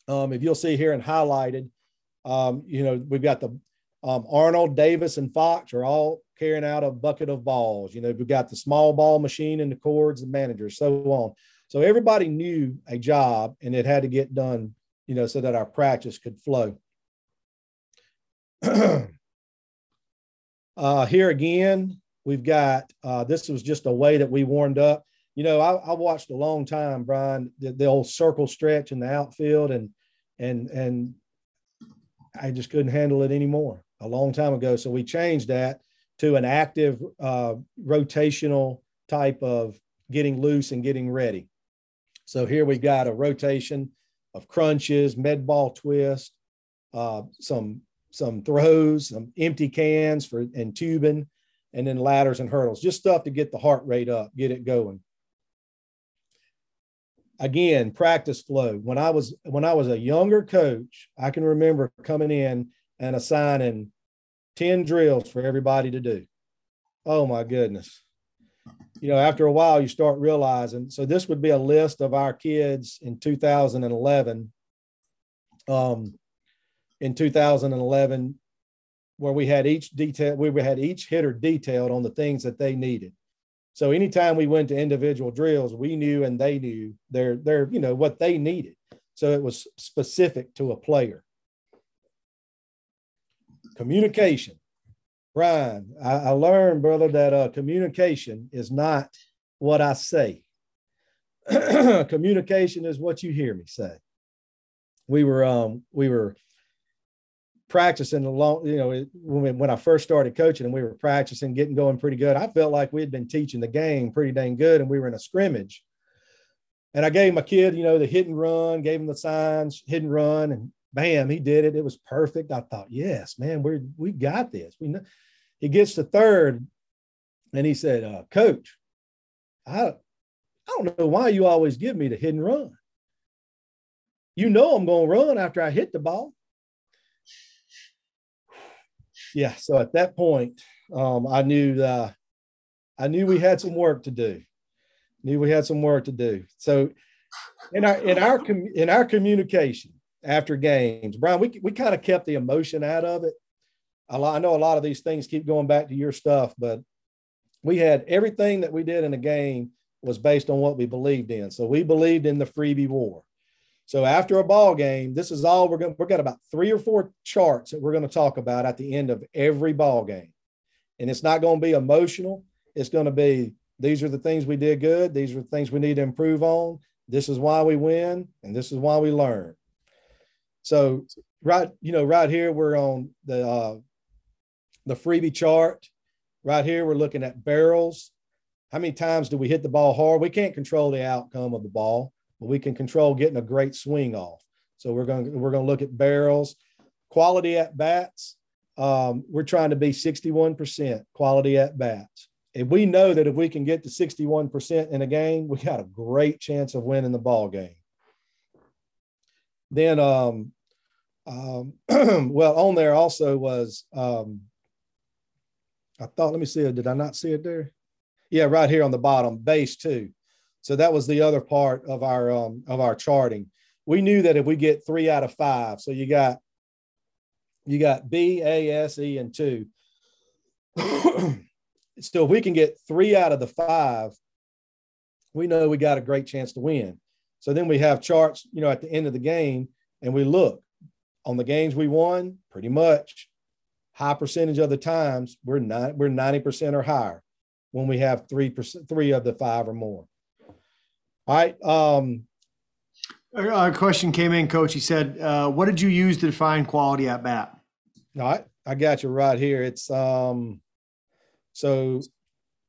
Um, if you'll see here and highlighted, um, you know, we've got the um, Arnold, Davis, and Fox are all carrying out a bucket of balls. You know, we've got the small ball machine and the cords, the managers, so on. So everybody knew a job and it had to get done, you know, so that our practice could flow. uh, here again, we've got uh, this was just a way that we warmed up. You know, I, I watched a long time, Brian, the, the old circle stretch in the outfield, and and and I just couldn't handle it anymore a long time ago. So we changed that to an active uh, rotational type of getting loose and getting ready. So here we got a rotation of crunches, med ball twist, uh, some some throws, some empty cans for and tubing, and then ladders and hurdles, just stuff to get the heart rate up, get it going. Again, practice flow. When I was when I was a younger coach, I can remember coming in and assigning 10 drills for everybody to do. Oh my goodness. You know, after a while, you start realizing. So this would be a list of our kids in 2011. Um, in 2011, where we had each detail, we had each hitter detailed on the things that they needed. So anytime we went to individual drills, we knew and they knew their their you know what they needed. So it was specific to a player. Communication. Brian, I, I learned, brother, that uh, communication is not what I say. communication is what you hear me say. We were um we were practicing a long, you know, when, when I first started coaching and we were practicing, getting going pretty good. I felt like we had been teaching the game pretty dang good, and we were in a scrimmage. And I gave my kid, you know, the hit and run, gave him the signs, hit and run, and bam, he did it. It was perfect. I thought, yes, man, we we got this. We know. He gets to third, and he said, uh, "Coach, I I don't know why you always give me the hit and run. You know I'm going to run after I hit the ball." Yeah. So at that point, um, I knew I knew we had some work to do. Knew we had some work to do. So in our in our in our communication, after games. Brian, we, we kind of kept the emotion out of it. I know a lot of these things keep going back to your stuff, but we had everything that we did in the game was based on what we believed in. So we believed in the freebie war. So after a ball game, this is all we're going. We've got about three or four charts that we're going to talk about at the end of every ball game, and it's not going to be emotional. It's going to be these are the things we did good. These are the things we need to improve on. This is why we win, and this is why we learn. So right, you know, right here we're on the uh, the freebie chart. Right here we're looking at barrels. How many times do we hit the ball hard? We can't control the outcome of the ball, but we can control getting a great swing off. So we're going to, we're going to look at barrels, quality at bats. Um, we're trying to be 61% quality at bats. If we know that if we can get to 61% in a game, we got a great chance of winning the ball game. Then um, um, well, on there also was, um, I thought, let me see, did I not see it there? Yeah, right here on the bottom, base two. So that was the other part of our um, of our charting. We knew that if we get three out of five, so you got you got B, A, S, E, and two. so if we can get three out of the five, we know we got a great chance to win. So then we have charts, you know, at the end of the game, and we look on the games we won, pretty much high percentage of the times we're not we're 90% or higher when we have three percent three of the five or more. All right. Um a question came in, coach. He said, uh, what did you use to define quality at bat? All right, I got you right here. It's um so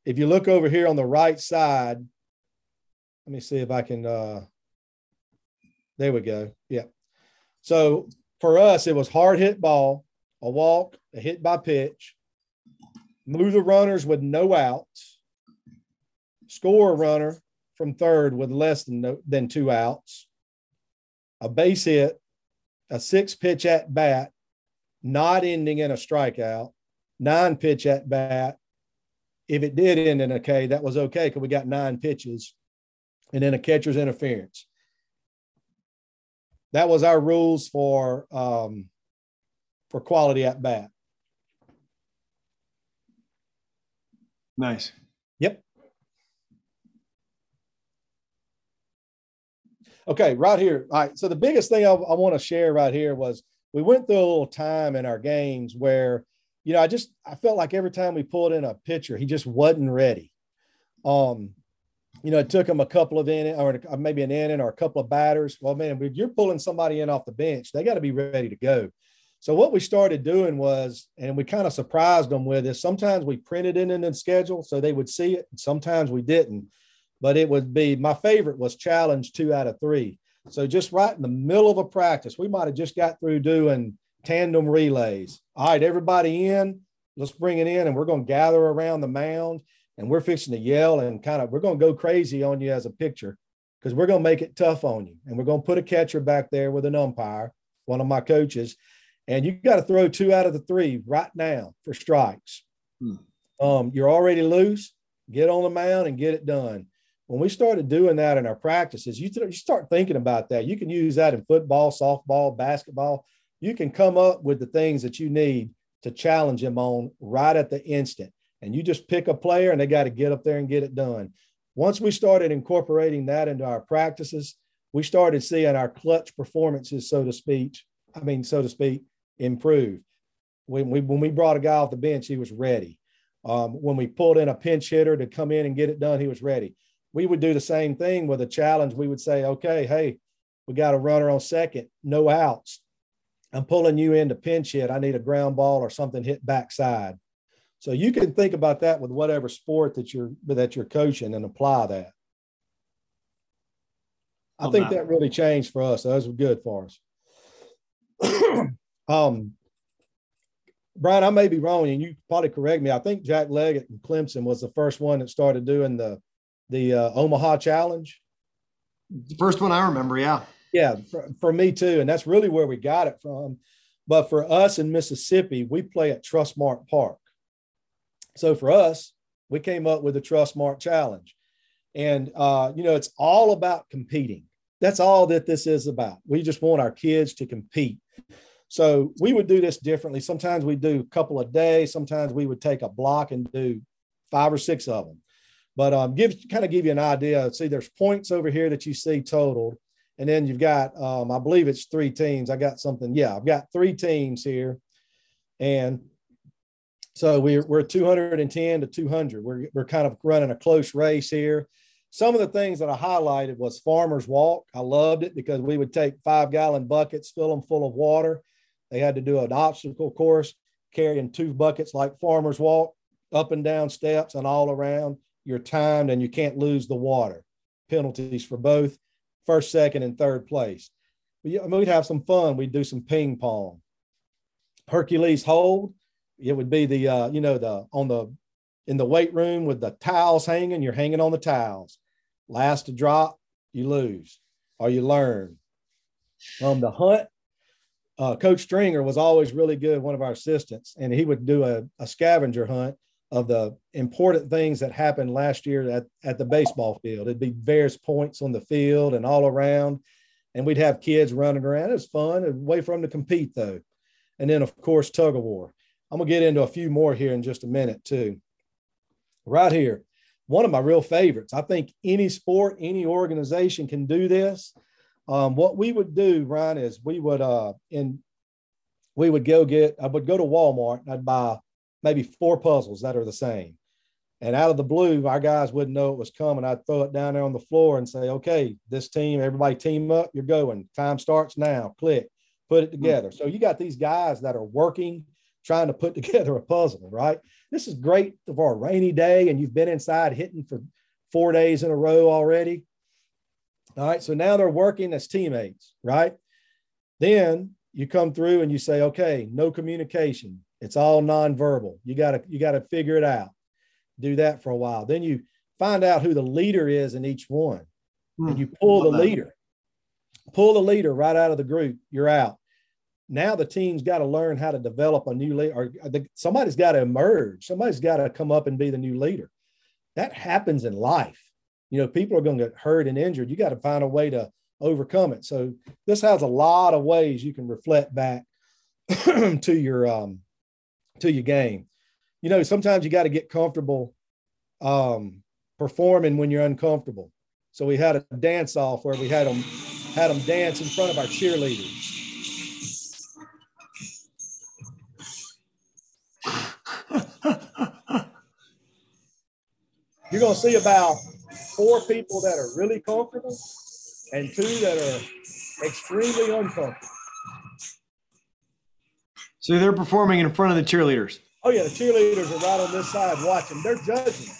if you look over here on the right side, let me see if I can uh there we go. Yeah. So for us, it was hard hit ball, a walk, a hit by pitch, move the runners with no outs, score a runner from third with less than, no, than two outs, a base hit, a six pitch at bat, not ending in a strikeout, nine pitch at bat. If it did end in a K, that was okay because we got nine pitches and then a catcher's interference that was our rules for um, for quality at bat. Nice. Yep. Okay, right here. All right. So the biggest thing I, I want to share right here was we went through a little time in our games where, you know, I just I felt like every time we pulled in a pitcher, he just wasn't ready. Um, you know, it took him a couple of innings or maybe an inning or a couple of batters. Well, man, if you're pulling somebody in off the bench. They got to be ready to go. So what we started doing was, and we kind of surprised them with this. Sometimes we printed it in the schedule so they would see it. sometimes we didn't, but it would be my favorite was challenge two out of three. So just right in the middle of a practice, we might have just got through doing tandem relays. All right, everybody in. Let's bring it in, and we're going to gather around the mound and we're fixing to yell and kind of we're going to go crazy on you as a picture because we're going to make it tough on you and we're going to put a catcher back there with an umpire one of my coaches and you got to throw two out of the three right now for strikes hmm. um, you're already loose get on the mound and get it done. When we started doing that in our practices, you, th- you start thinking about that. You can use that in football, softball, basketball. You can come up with the things that you need to challenge them on right at the instant. And you just pick a player and they got to get up there and get it done. Once we started incorporating that into our practices, we started seeing our clutch performances, so to speak. I mean, so to speak, improve. When we when we brought a guy off the bench, he was ready. Um, when we pulled in a pinch hitter to come in and get it done, he was ready. We would do the same thing with a challenge. We would say, okay, hey, we got a runner on second, no outs. I'm pulling you in to pinch hit. I need a ground ball or something hit backside. So you can think about that with whatever sport that you're that you're coaching and apply that. I think that really changed for us. That was good for us. um, Brian, I may be wrong, and you probably correct me. I think Jack Leggett and Clemson was the first one that started doing the the uh, Omaha Challenge. The first one I remember, yeah, yeah, for, for me too, and that's really where we got it from. But for us in Mississippi, we play at Trustmark Park. So for us, we came up with the Trustmark Challenge, and uh, you know it's all about competing. That's all that this is about. We just want our kids to compete. So we would do this differently. Sometimes we do a couple a day. Sometimes we would take a block and do five or six of them. But um, give kind of give you an idea. See, there's points over here that you see totaled, and then you've got um, I believe it's three teams. I got something. Yeah, I've got three teams here, and so we're we're 210 to 200. We're we're kind of running a close race here. Some of the things that I highlighted was farmer's walk. I loved it because we would take five gallon buckets, fill them full of water. They had to do an obstacle course carrying two buckets like farmer's walk up and down steps and all around. You're timed and you can't lose the water. Penalties for both first, second, and third place. We'd have some fun. We'd do some ping pong. Hercules hold. It would be the uh, you know the on the in the weight room with the towels hanging, you're hanging on the towels. Last to drop, you lose or you learn. Um, the hunt, uh, Coach Stringer was always really good, one of our assistants, and he would do a, a scavenger hunt of the important things that happened last year at, at the baseball field. It'd be various points on the field and all around. And we'd have kids running around. It was fun, a way for them to compete, though. And then, of course, tug of war. I'm going to get into a few more here in just a minute, too right here. One of my real favorites. I think any sport, any organization can do this. Um, what we would do, Brian, is we would uh in we would go get I would go to Walmart and I'd buy maybe four puzzles that are the same. And out of the blue, our guys wouldn't know it was coming. I'd throw it down there on the floor and say, okay, this team, everybody team up, you're going. Time starts now. Click, put it together. So you got these guys that are working trying to put together a puzzle, right? This is great for a rainy day and you've been inside hitting for four days in a row already. All right. So now they're working as teammates, right? Then you come through and you say, okay, no communication. It's all nonverbal. You got to you got to figure it out. Do that for a while. Then you find out who the leader is in each one. and hmm. you pull the leader. Pull the leader right out of the group. You're out now the team's got to learn how to develop a new leader or the, somebody's got to emerge somebody's got to come up and be the new leader that happens in life you know people are going to get hurt and injured. You got to find a way to overcome it. So this has a lot of ways you can reflect back to your um to your game. You know sometimes you got to get comfortable um performing when you're uncomfortable. So we had a dance off where we had them had them dance in front of our cheerleaders. You're going to see about four people that are really comfortable and two that are extremely uncomfortable. So they're performing in front of the cheerleaders. Oh yeah, the cheerleaders are right on this side watching. They're judging.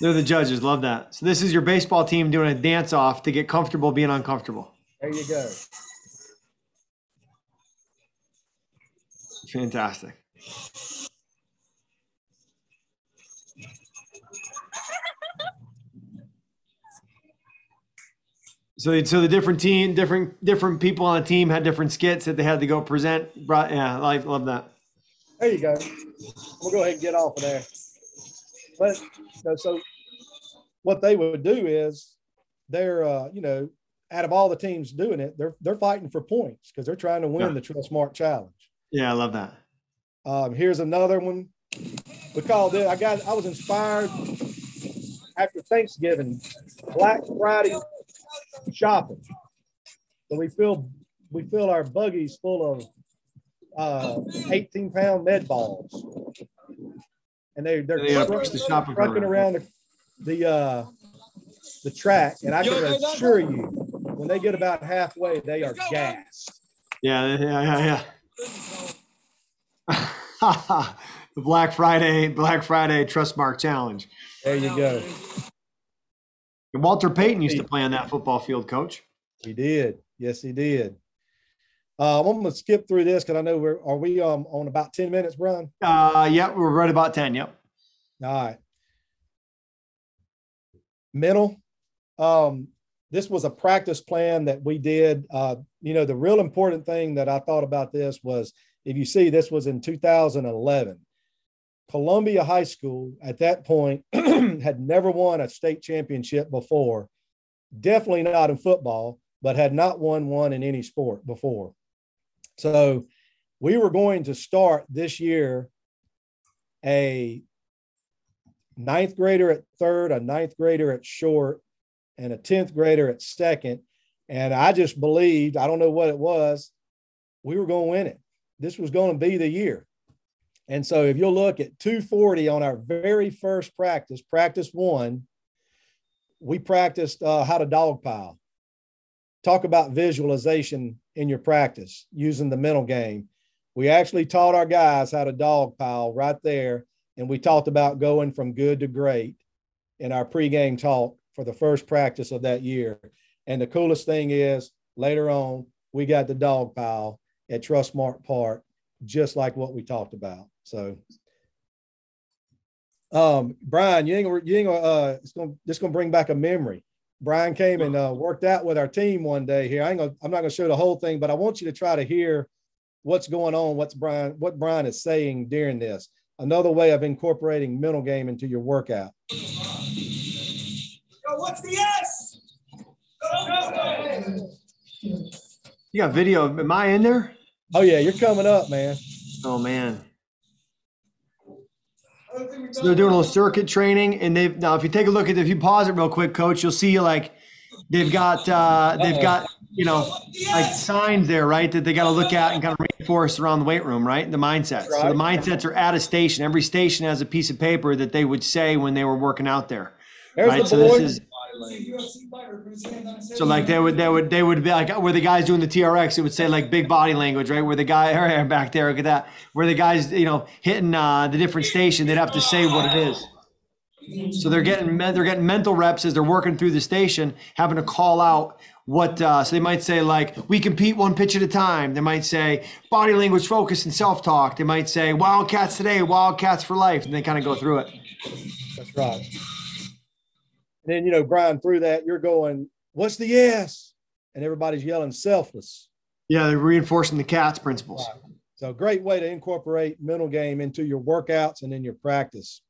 They're the judges. Love that. So this is your baseball team doing a dance off to get comfortable being uncomfortable. There you go. Fantastic. So, so the different team, different different people on the team had different skits that they had to go present. Brought, yeah, I love that. There you go. We'll go ahead and get off of there. But so what they would do is they're, uh, you know, out of all the teams doing it, they're they're fighting for points because they're trying to win yeah. the Trustmark Challenge. Yeah, I love that. Um, here's another one. We called it. I got. I was inspired after Thanksgiving, Black Friday shopping. So we fill we fill our buggies full of uh, 18 pound med balls, and they they're yeah, the shopping trucking around the the, uh, the track, and I can assure you, when they get about halfway, they are gassed. Yeah, yeah, yeah, yeah. the Black Friday Black Friday Trustmark Challenge. There you go. And Walter Payton used to play on that football field, coach. He did. Yes, he did. Uh, I'm gonna skip through this because I know we're are we um on about 10 minutes, Brian? Uh yeah, we're right about 10. Yep. All right. Mental. Um, this was a practice plan that we did. Uh, you know, the real important thing that I thought about this was if you see this was in 2011. Columbia High School at that point had never won a state championship before, definitely not in football, but had not won one in any sport before. So we were going to start this year a ninth grader at third, a ninth grader at short, and a 10th grader at second. And I just believed, I don't know what it was, we were going to win it. This was going to be the year. And so if you'll look at 240 on our very first practice, practice one, we practiced uh, how to dog pile. Talk about visualization in your practice using the mental game. We actually taught our guys how to dog pile right there. And we talked about going from good to great in our pregame talk for the first practice of that year. And the coolest thing is later on, we got the dog pile at Trustmark Park, just like what we talked about. So, um, Brian, you ain't gonna, you ain't gonna, uh, it's gonna, just gonna bring back a memory. Brian came and uh, worked out with our team one day here. I ain't gonna, I'm not gonna show the whole thing, but I want you to try to hear what's going on, what's Brian, what Brian is saying during this. Another way of incorporating mental game into your workout. Yo, what's the S? You got video. Am I in there? Oh yeah, you're coming up, man. Oh man. So they're doing a little circuit training, and they've now. If you take a look at, if you pause it real quick, Coach, you'll see like they've got uh, they've got you know like signs there, right? That they got to look at and kind of reinforce around the weight room, right? The mindsets. So the mindsets are at a station. Every station has a piece of paper that they would say when they were working out there. There's right. The so board. this is so like they would they would they would be like where the guys doing the TRX it would say like big body language right? Where the guy right, back there look at that. Where the guys you know hitting uh, the different station they'd have to say what it is. So they're getting they're getting mental reps as they're working through the station having to call out what uh, so they might say like we compete one pitch at a time. They might say body language focus and self-talk. They might say wildcats today wildcats for life and they kind of go through it. That's right then, you know, Brian, through that, you're going, what's the yes? And everybody's yelling selfless. Yeah, they're reinforcing the CATS principles. Right. So, great way to incorporate mental game into your workouts and in your practice.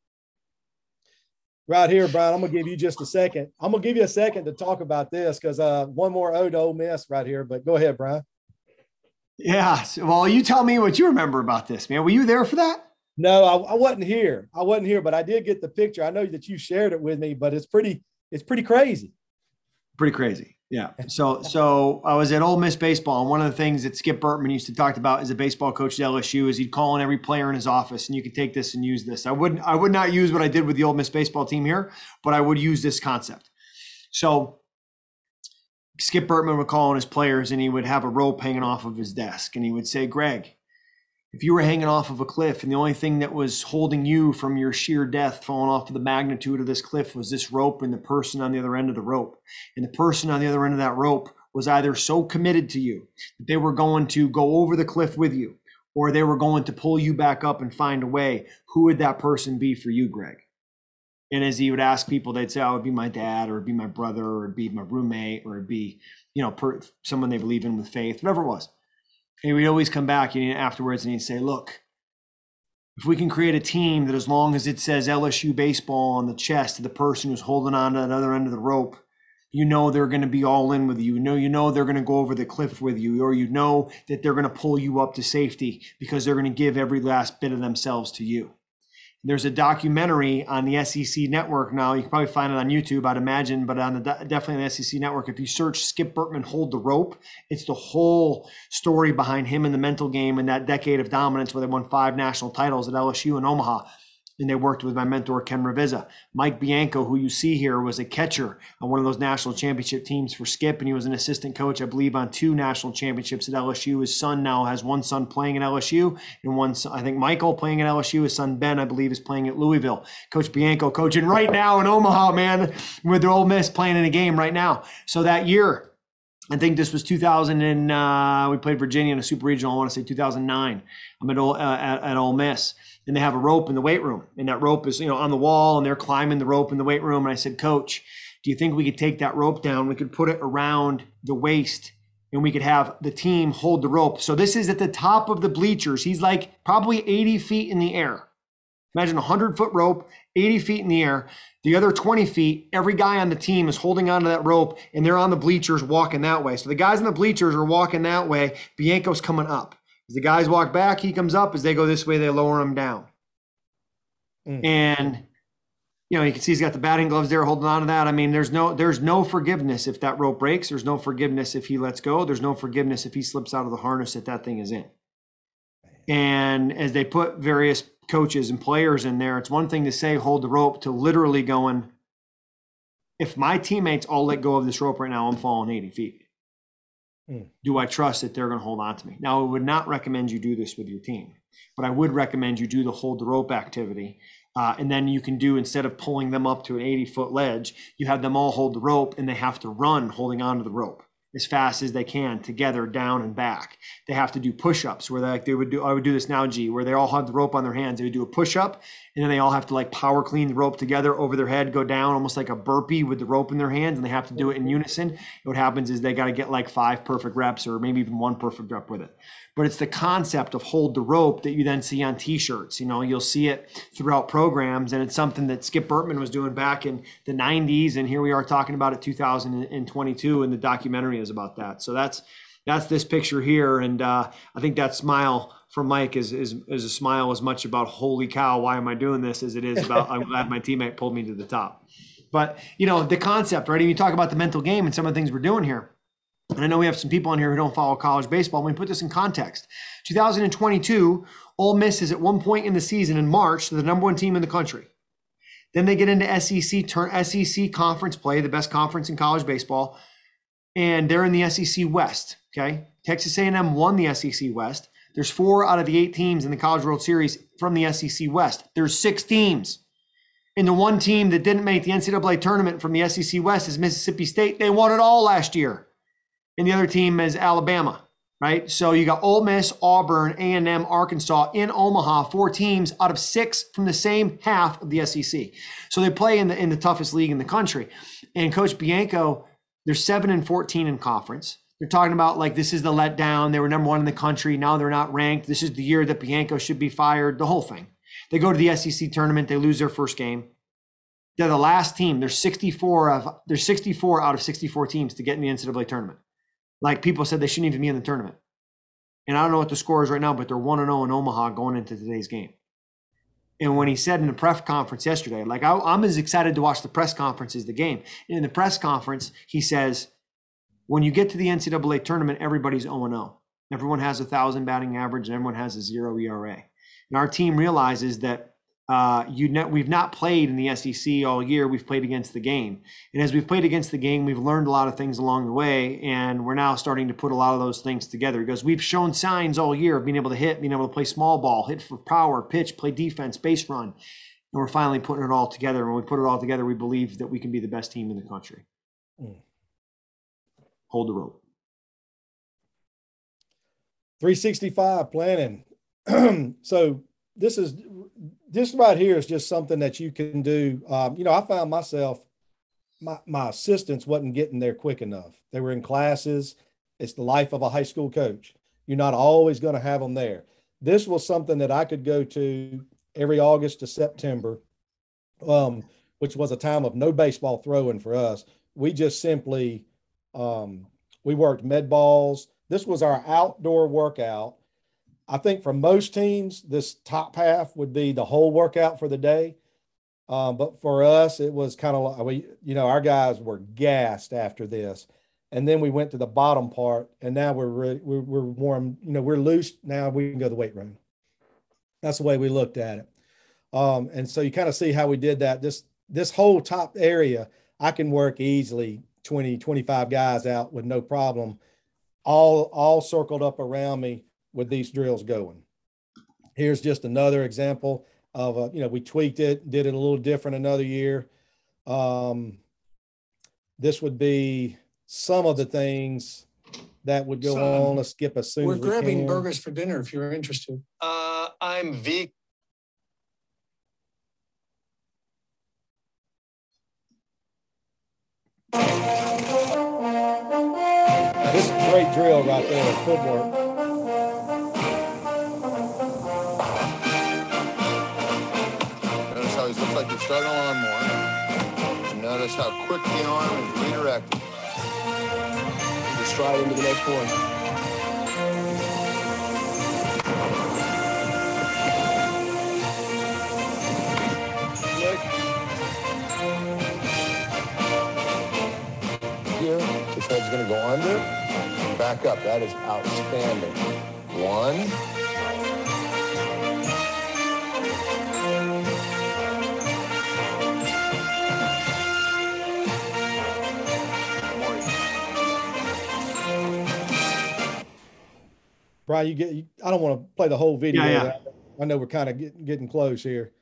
Right here, Brian, I'm gonna give you just a second. I'm gonna give you a second to talk about this because uh, one more ode to Ole Miss right here. But go ahead, Brian. Yeah. Well, you tell me what you remember about this, man. Were you there for that? No, I, I, wasn't here. I wasn't here, but I did get the picture. I know that you shared it with me, but it's pretty, it's pretty crazy. Pretty crazy. Yeah. So, so I was at Ole Miss baseball, and one of the things that Skip Bertman used to talk about as a baseball coach at LSU is he'd call in every player in his office, and you could take this and use this. I wouldn't, I would not use what I did with the Ole Miss baseball team here, but I would use this concept. So, Skip Bertman would call on his players, and he would have a rope hanging off of his desk, and he would say, "Greg, if you were hanging off of a cliff and the only thing that was holding you from your sheer death falling off of the magnitude of this cliff was this rope and the person on the other end of the rope and the person on the other end of that rope was either so committed to you that they were going to go over the cliff with you or they were going to pull you back up and find a way who would that person be for you greg? And as he would ask people they'd say oh, it would be my dad or it'd be my brother or it'd be my roommate or it'd be you know per, someone they believe in with faith whatever it was and we'd always come back and afterwards and he'd say, Look, if we can create a team that as long as it says LSU baseball on the chest of the person who's holding on to the other end of the rope, you know they're going to be all in with you. You know, you know they're going to go over the cliff with you, or you know that they're going to pull you up to safety because they're going to give every last bit of themselves to you. There's a documentary on the SEC network now. You can probably find it on YouTube, I'd imagine, but on the definitely on the SEC network. If you search Skip Bertman hold the rope, it's the whole story behind him and the mental game and that decade of dominance where they won five national titles at LSU and Omaha and they worked with my mentor Ken Ravizza. Mike Bianco, who you see here, was a catcher on one of those national championship teams for Skip, and he was an assistant coach, I believe, on two national championships at LSU. His son now has one son playing at LSU, and one son, I think Michael playing at LSU. His son Ben, I believe, is playing at Louisville. Coach Bianco coaching right now in Omaha, man, with their Ole Miss playing in a game right now. So that year, I think this was 2000 and uh, we played Virginia in a super regional. I want to say 2009. I'm at, uh, at, at Ole Miss and they have a rope in the weight room. And that rope is you know on the wall and they're climbing the rope in the weight room. And i said coach do you think we could take that rope down? We could put it around the waist and we could have the team hold the rope. So this is at the top of the bleachers. He's like probably 80 feet in the air. Imagine a 100 foot rope 80 feet in the air. The other 20 feet every guy on the team is holding onto that rope and they're on the bleachers walking that way. So the guys in the bleachers are walking that way. Bianco's coming up as the guys walk back, he comes up. As they go this way, they lower him down. Mm. And you know, you can see he's got the batting gloves there holding on to that. I mean, there's no there's no forgiveness if that rope breaks. There's no forgiveness if he lets go. There's no forgiveness if he slips out of the harness that that thing is in. And as they put various coaches and players in there, it's one thing to say hold the rope to literally going, if my teammates all let go of this rope right now, I'm falling 80 feet. Mm. Do I trust that they're going to hold on to me? Now, I would not recommend you do this with your team, but I would recommend you do the hold the rope activity. Uh, and then you can do instead of pulling them up to an 80 foot ledge, you have them all hold the rope and they have to run holding onto the rope as fast as they can together down and back. They have to do push-ups where they, like they would do I would do this now G where they all have the rope on their hands. They would do a push-up and then they all have to like power clean the rope together over their head, go down almost like a burpee with the rope in their hands and they have to do it in unison. What happens is they got to get like five perfect reps or maybe even one perfect rep with it but it's the concept of hold the rope that you then see on t-shirts. You know you'll see it throughout programs and it's something that skip bertman was doing back in the 90s and here we are talking about it 2022 and the documentary is about that. So that's that's this picture here and uh, i think that smile from mike is, is is a smile as much about holy cow why am i doing this? as it is about i'm glad my teammate pulled me to the top. But you know the concept right? You talk about the mental game and some of the things we're doing here and I know we have some people on here who don't follow college baseball. Let me put this in context. 2022, Ole Miss is at one point in the season in March the number one team in the country. Then they get into SEC turn SEC conference play, the best conference in college baseball, and they're in the SEC West. Okay, Texas A&M won the SEC West. There's four out of the eight teams in the College World Series from the SEC West. There's six teams. And the one team that didn't make the NCAA tournament from the SEC West is Mississippi State. They won it all last year and the other team is Alabama, right? So you got Ole Miss, Auburn, A&M, Arkansas in Omaha, four teams out of six from the same half of the SEC. So they play in the in the toughest league in the country. And Coach Bianco, they're seven and 14 in conference. They're talking about like this is the letdown. They were number one in the country. Now they're not ranked. This is the year that Bianco should be fired. The whole thing. They go to the SEC tournament. They lose their first game. They're the last team. There's 64 of there's 64 out of 64 teams to get in the NCAA tournament. Like people said, they shouldn't even be in the tournament. And I don't know what the score is right now, but they're 1 0 in Omaha going into today's game. And when he said in the press conference yesterday, like I, am as excited to watch the press conference as the game. In the press conference, he says, when you get to the NCAA tournament, everybody's 0 0. Everyone has a thousand batting average and everyone has a zero ERA. And our team realizes that uh, you know, we've not played in the SEC all year. We've played against the game, and as we've played against the game, we've learned a lot of things along the way, and we're now starting to put a lot of those things together. Because we've shown signs all year of being able to hit, being able to play small ball, hit for power, pitch, play defense, base run, and we're finally putting it all together. And when we put it all together, we believe that we can be the best team in the country. Mm. Hold the rope. 365 planning. so this is this right here is just something that you can do. Um, you know, I found myself, my, my assistants wasn't getting there quick enough. They were in classes. It's the life of a high school coach. You're not always going to have them there. this was something that I could go to every August to September, um, which was a time of no baseball throwing for us. We just simply um, we worked med balls. This was our outdoor workout. I think for most teams, this top half would be the whole workout for the day. Um, but for us, it was kind of like we, you know, our guys were gassed after this, and then we went to the bottom part, and now we're really, we're, we're warm. You know, we're loose now. We can go to the weight room. That's the way we looked at it. Um, and so you kind of see how we did that. This this whole top area, I can work easily 20, 25 guys out with no problem, all all circled up around me with these drills going. Here's just another example of a, you know, we tweaked it, did it a little different another year. Um, this would be some of the things that would go Son, on. Let's skip as soon we're as we grabbing can. burgers for dinner if you're interested. Uh, I'm vegan. This is a great drill right there, footwork. Like he's starting. Notice how quick the arm is redirected. Just stride into the next one. Head's going to go under back up. That is outstanding. One. Brian, you get. I don't want to play the whole video. Yeah, yeah. I know we're kind of getting getting close here.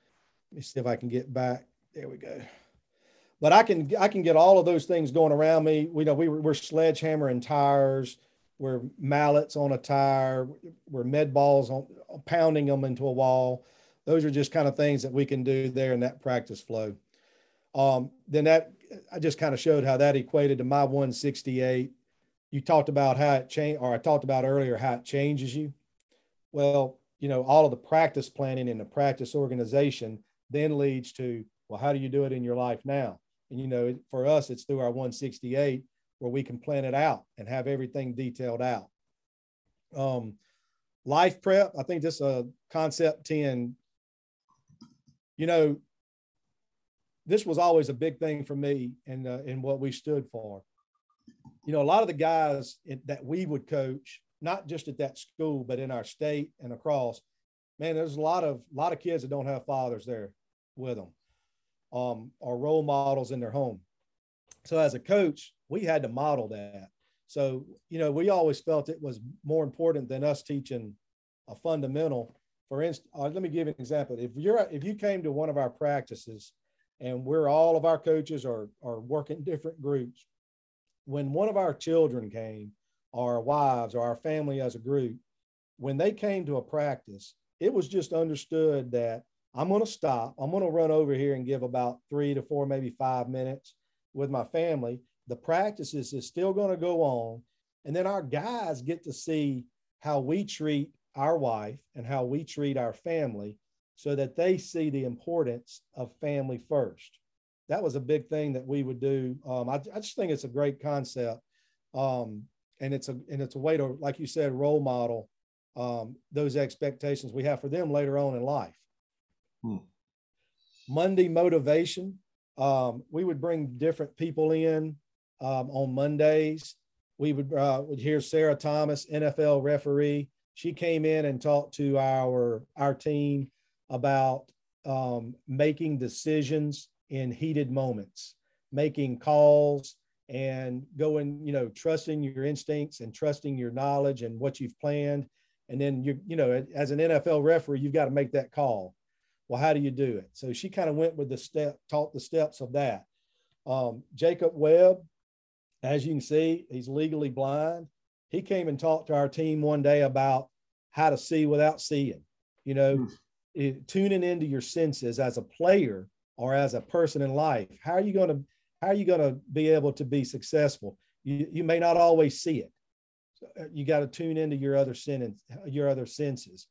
Let me see if I can get back. There we go but I can I can get all of those things going around me. We know we we're sledgehammering tires, we're mallets on a tire, we're med balls on pounding them into a wall. Those are just kind of things that we can do there in that practice flow. Um, then that I just kind of showed how that equated to my 168. You talked about how it changed, or I talked about earlier how it changes you. Well, you know, all of the practice planning and the practice organization then leads to, well, how do you do it in your life now? And, you know, for us, it's through our 168 where we can plan it out and have everything detailed out. Um, life prep, I think this is a concept 10. You know, this was always a big thing for me and uh, in what we stood for. You know, a lot of the guys that we would coach, not just at that school, but in our state and across, man, there's a lot of lot of kids that don't have fathers there with them um, or role models in their home. So as a coach, we had to model that. So, you know, we always felt it was more important than us teaching a fundamental. For instance, uh, let me give you an example. If you're if you came to one of our practices and we're all of our coaches are are working different groups, when one of our children came, our wives or our family as a group, when they came to a practice, it was just understood that I'm going to stop. I'm going to run over here and give about three to four, maybe five minutes with my family. The practices is still going to go on. And then our guys get to see how we treat our wife and how we treat our family so that they see the importance of family first. That was a big thing that we would do. Um, I, I, just think it's a great concept. Um, and it's a and it's a way to, like you said, role model um, those expectations we have for them later on in life. Hmm. Monday motivation. Um, we would bring different people in um, on Mondays. We would, uh, would hear Sarah Thomas, NFL referee. She came in and talked to our our team about um, making decisions in heated moments, making calls, and going, you know, trusting your instincts and trusting your knowledge and what you've planned. And then you, you know, as an NFL referee, you've got to make that call well, how do you do it? So she kind of went with the step, taught the steps of that. Um, Jacob Webb, as you can see, he's legally blind. He came and talked to our team one day about how to see without seeing, you know, mm. it, tuning into your senses as a player or as a person in life. How are you going to, how are you going to be able to be successful? You, you may not always see it. Uh, you got to tune into your other sentence, your other senses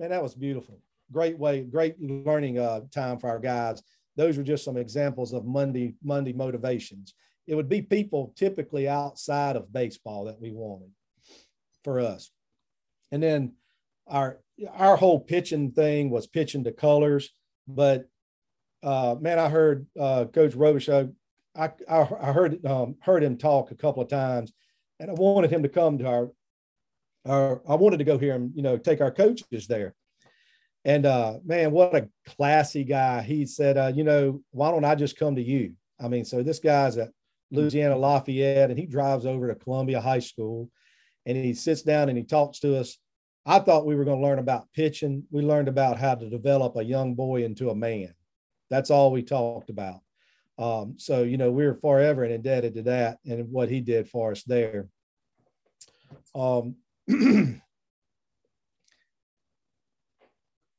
man, that was beautiful. Great way, great learning uh, time for our guys. Those were just some examples of Monday Monday motivations. It would be people typically outside of baseball that we wanted for us. And then our our whole pitching thing was pitching to colors. But uh, man, I heard uh, Coach Robichaux. I, I, I heard um, heard him talk a couple of times, and I wanted him to come to our our. I wanted to go hear him, you know, take our coaches there. And uh, man, what a classy guy! He said, uh, you know, why don't I just come to you? I mean, so this guy's at Louisiana Lafayette, and he drives over to Columbia High School, and he sits down and he talks to us I thought we were going to learn about pitching. We learned about how to develop a young boy into a man. That's all we talked about. Um, so, you know, we're forever indebted to that and what he did for us there. Um,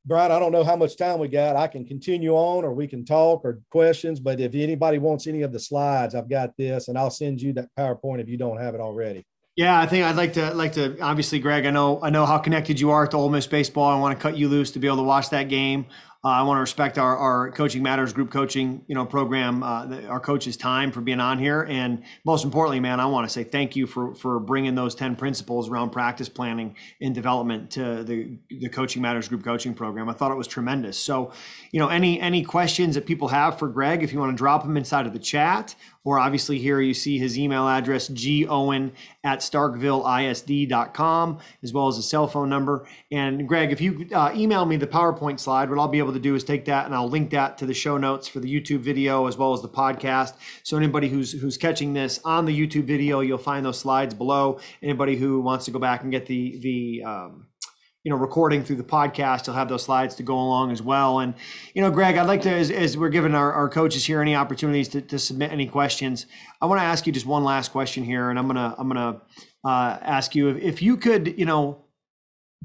Brian, I don't know how much time we got. I can continue on or we can talk or questions, but if anybody wants any of the slides, I've got this and I'll send you that PowerPoint if you don't have it already. Yeah, I think I'd like to like to obviously, Greg. I know I know how connected you are to Ole Miss baseball. I want to cut you loose to be able to watch that game. Uh, I want to respect our, our coaching matters group coaching, you know, program, uh, the, our coaches' time for being on here, and most importantly, man, I want to say thank you for for bringing those ten principles around practice planning and development to the the coaching matters group coaching program. I thought it was tremendous. So, you know, any any questions that people have for Greg, if you want to drop them inside of the chat, or obviously here you see his email address, gowen at starkvilleisd.com, as well as a cell phone number. And Greg, if you uh, email me the PowerPoint slide, what I'll be able to do is take that and I'll link that to the show notes for the YouTube video as well as the podcast. So anybody who's who's catching this on the YouTube video, you'll find those slides below. Anybody who wants to go back and get the the um, you know recording through the podcast you'll have those slides to go along as well and you know greg i'd like to as, as we're giving our, our coaches here any opportunities to, to submit any questions i want to ask you just one last question here and i'm gonna i'm gonna uh, ask you if, if you could you know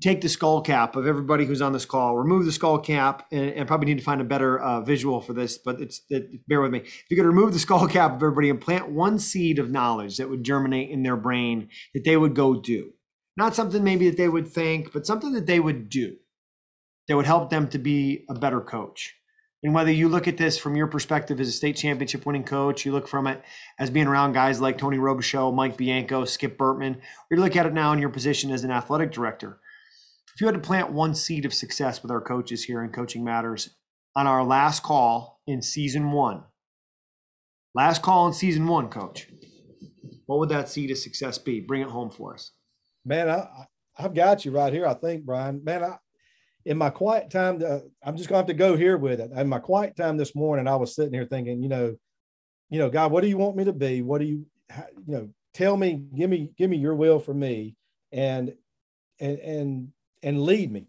take the skull cap of everybody who's on this call remove the skull cap and, and probably need to find a better uh, visual for this but it's it, bear with me if you could remove the skull cap of everybody and plant one seed of knowledge that would germinate in their brain that they would go do not something maybe that they would think, but something that they would do that would help them to be a better coach. And whether you look at this from your perspective as a state championship winning coach, you look from it as being around guys like Tony Robichaux, Mike Bianco, Skip Bertman, or you look at it now in your position as an athletic director. If you had to plant one seed of success with our coaches here in Coaching Matters on our last call in season one, last call in season one, coach, what would that seed of success be? Bring it home for us man, I, I've got you right here. I think, Brian, man, I, in my quiet time, to, I'm just going to have to go here with it. In my quiet time this morning, I was sitting here thinking, you know, you know, God, what do you want me to be? What do you, you know, tell me, give me, give me your will for me, and and and and lead me,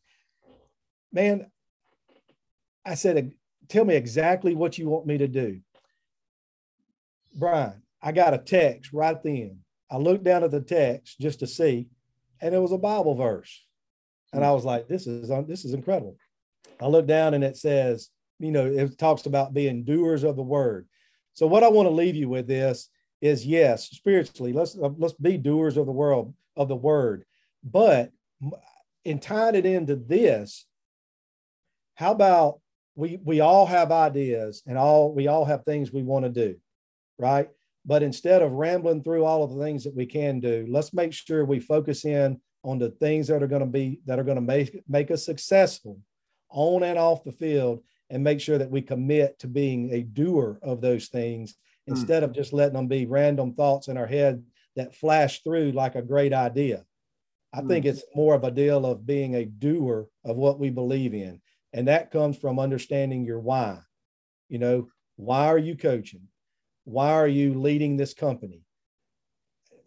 man. I said, tell me exactly what you want me to do, Brian. I got a text right then. I looked down at the text just to see, and it was a Bible verse. And I was like, this is this is incredible. I look down and it says, you know, it talks about being doers of the word. So what I want to leave you with this is yes, spiritually, let's uh, let's be doers of the world of the word. But in tying it into this, how about we we all have ideas and all we all have things we want to do, right? But instead of rambling through all of the things that we can do, let's make sure we focus in on the things that are going to be that are going to make make us successful on and off the field and make sure that we commit to being a doer of those things mm. instead of just letting them be random thoughts in our head that flash through like a great idea. I mm. think it's more of a deal of being a doer of what we believe in. And that comes from understanding your why. You know, why are you coaching? why are you leading this company?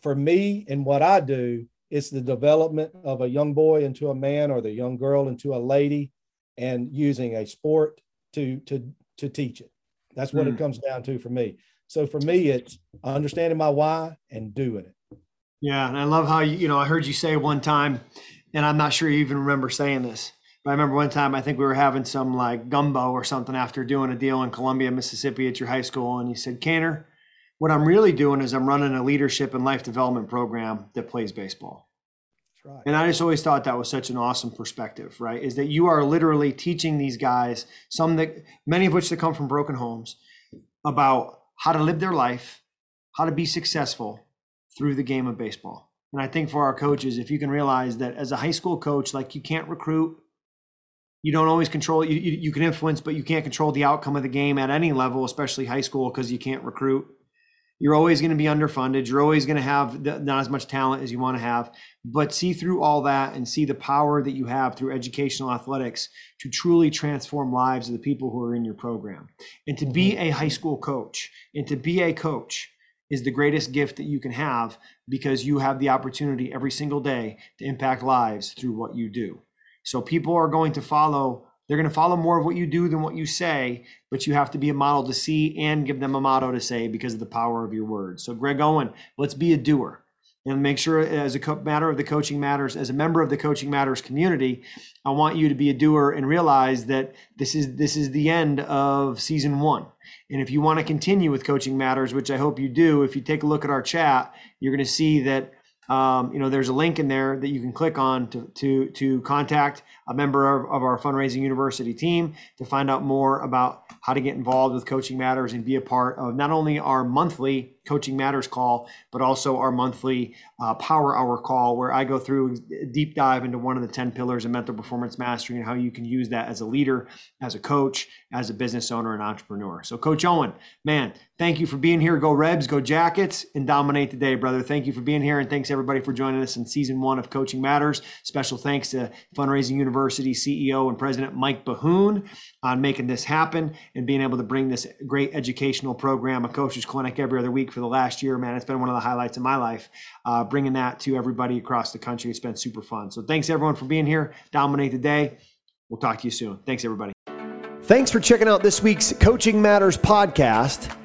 For me and what I do, it's the development of a young boy into a man or the young girl into a lady and using a sport to to to teach it. That's what mm. it hmm. comes down to for me. So for me, it's understanding my why and doing it. Yeah, and I love how you you know I heard you say one time, and I'm not sure you even remember saying this. But I remember one time I think we were having some like gumbo or something after doing a deal in Columbia, Mississippi at your high school, and you said, "Canner, what I'm really doing is I'm running a leadership and life development program that plays baseball." Right. And I just always thought that was such an awesome perspective, right? Is that you are literally teaching these guys, some that many of which that come from broken homes, about how to live their life, how to be successful through the game of baseball. And I think for our coaches, if you can realize that as a high school coach, like you can't recruit, you don't always control you, you, you can influence, but you can't control the outcome of the game at any level, especially high school, because you can't recruit you're always going to be underfunded. You're always going to have the, not as much talent as you want to have. But see through all that and see the power that you have through educational athletics to truly transform lives of the people who are in your program. And to be mm-hmm. a high school coach and to be a coach is the greatest gift that you can have because you have the opportunity every single day to impact lives through what you do. So people are going to follow they're going to follow more of what you do than what you say, but you have to be a model to see and give them a motto to say because of the power of your words. So, Greg Owen, let's be a doer and make sure, as a matter of the Coaching Matters, as a member of the Coaching Matters community, I want you to be a doer and realize that this is this is the end of season one. And if you want to continue with Coaching Matters, which I hope you do, if you take a look at our chat, you're going to see that um, you know, there's a link in there that you can click on to to to contact a member of, of, our fundraising university team to find out more about how to get involved with Coaching Matters and be a part of not only our monthly Coaching Matters call, but also our monthly uh, Power Hour call, where I go through a deep dive into one of the 10 pillars of mental performance mastery and how you can use that as a leader, as a coach, as a business owner, and entrepreneur. So, Coach Owen, man, thank you for being here. Go Rebs, go Jackets, and dominate the day, brother. Thank you for being here, and thanks everybody for joining us in season one of Coaching Matters. Special thanks to Fundraising University CEO and President Mike Bahoon on making this happen and being able to bring this great educational program, a coach's clinic every other week for the last year. Man, it's been one of the highlights of my life, uh, bringing that to everybody across the country. It's been super fun. So thanks everyone for being here. Dominate the day. We'll talk to you soon. Thanks, everybody. Thanks for checking out this week's Coaching Matters podcast.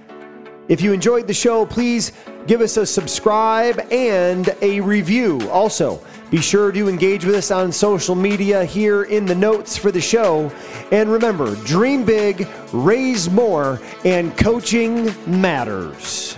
If you enjoyed the show, please give us a subscribe and a review. Also, be sure to engage with us on social media here in the notes for the show. And remember, dream big, raise more, and coaching matters.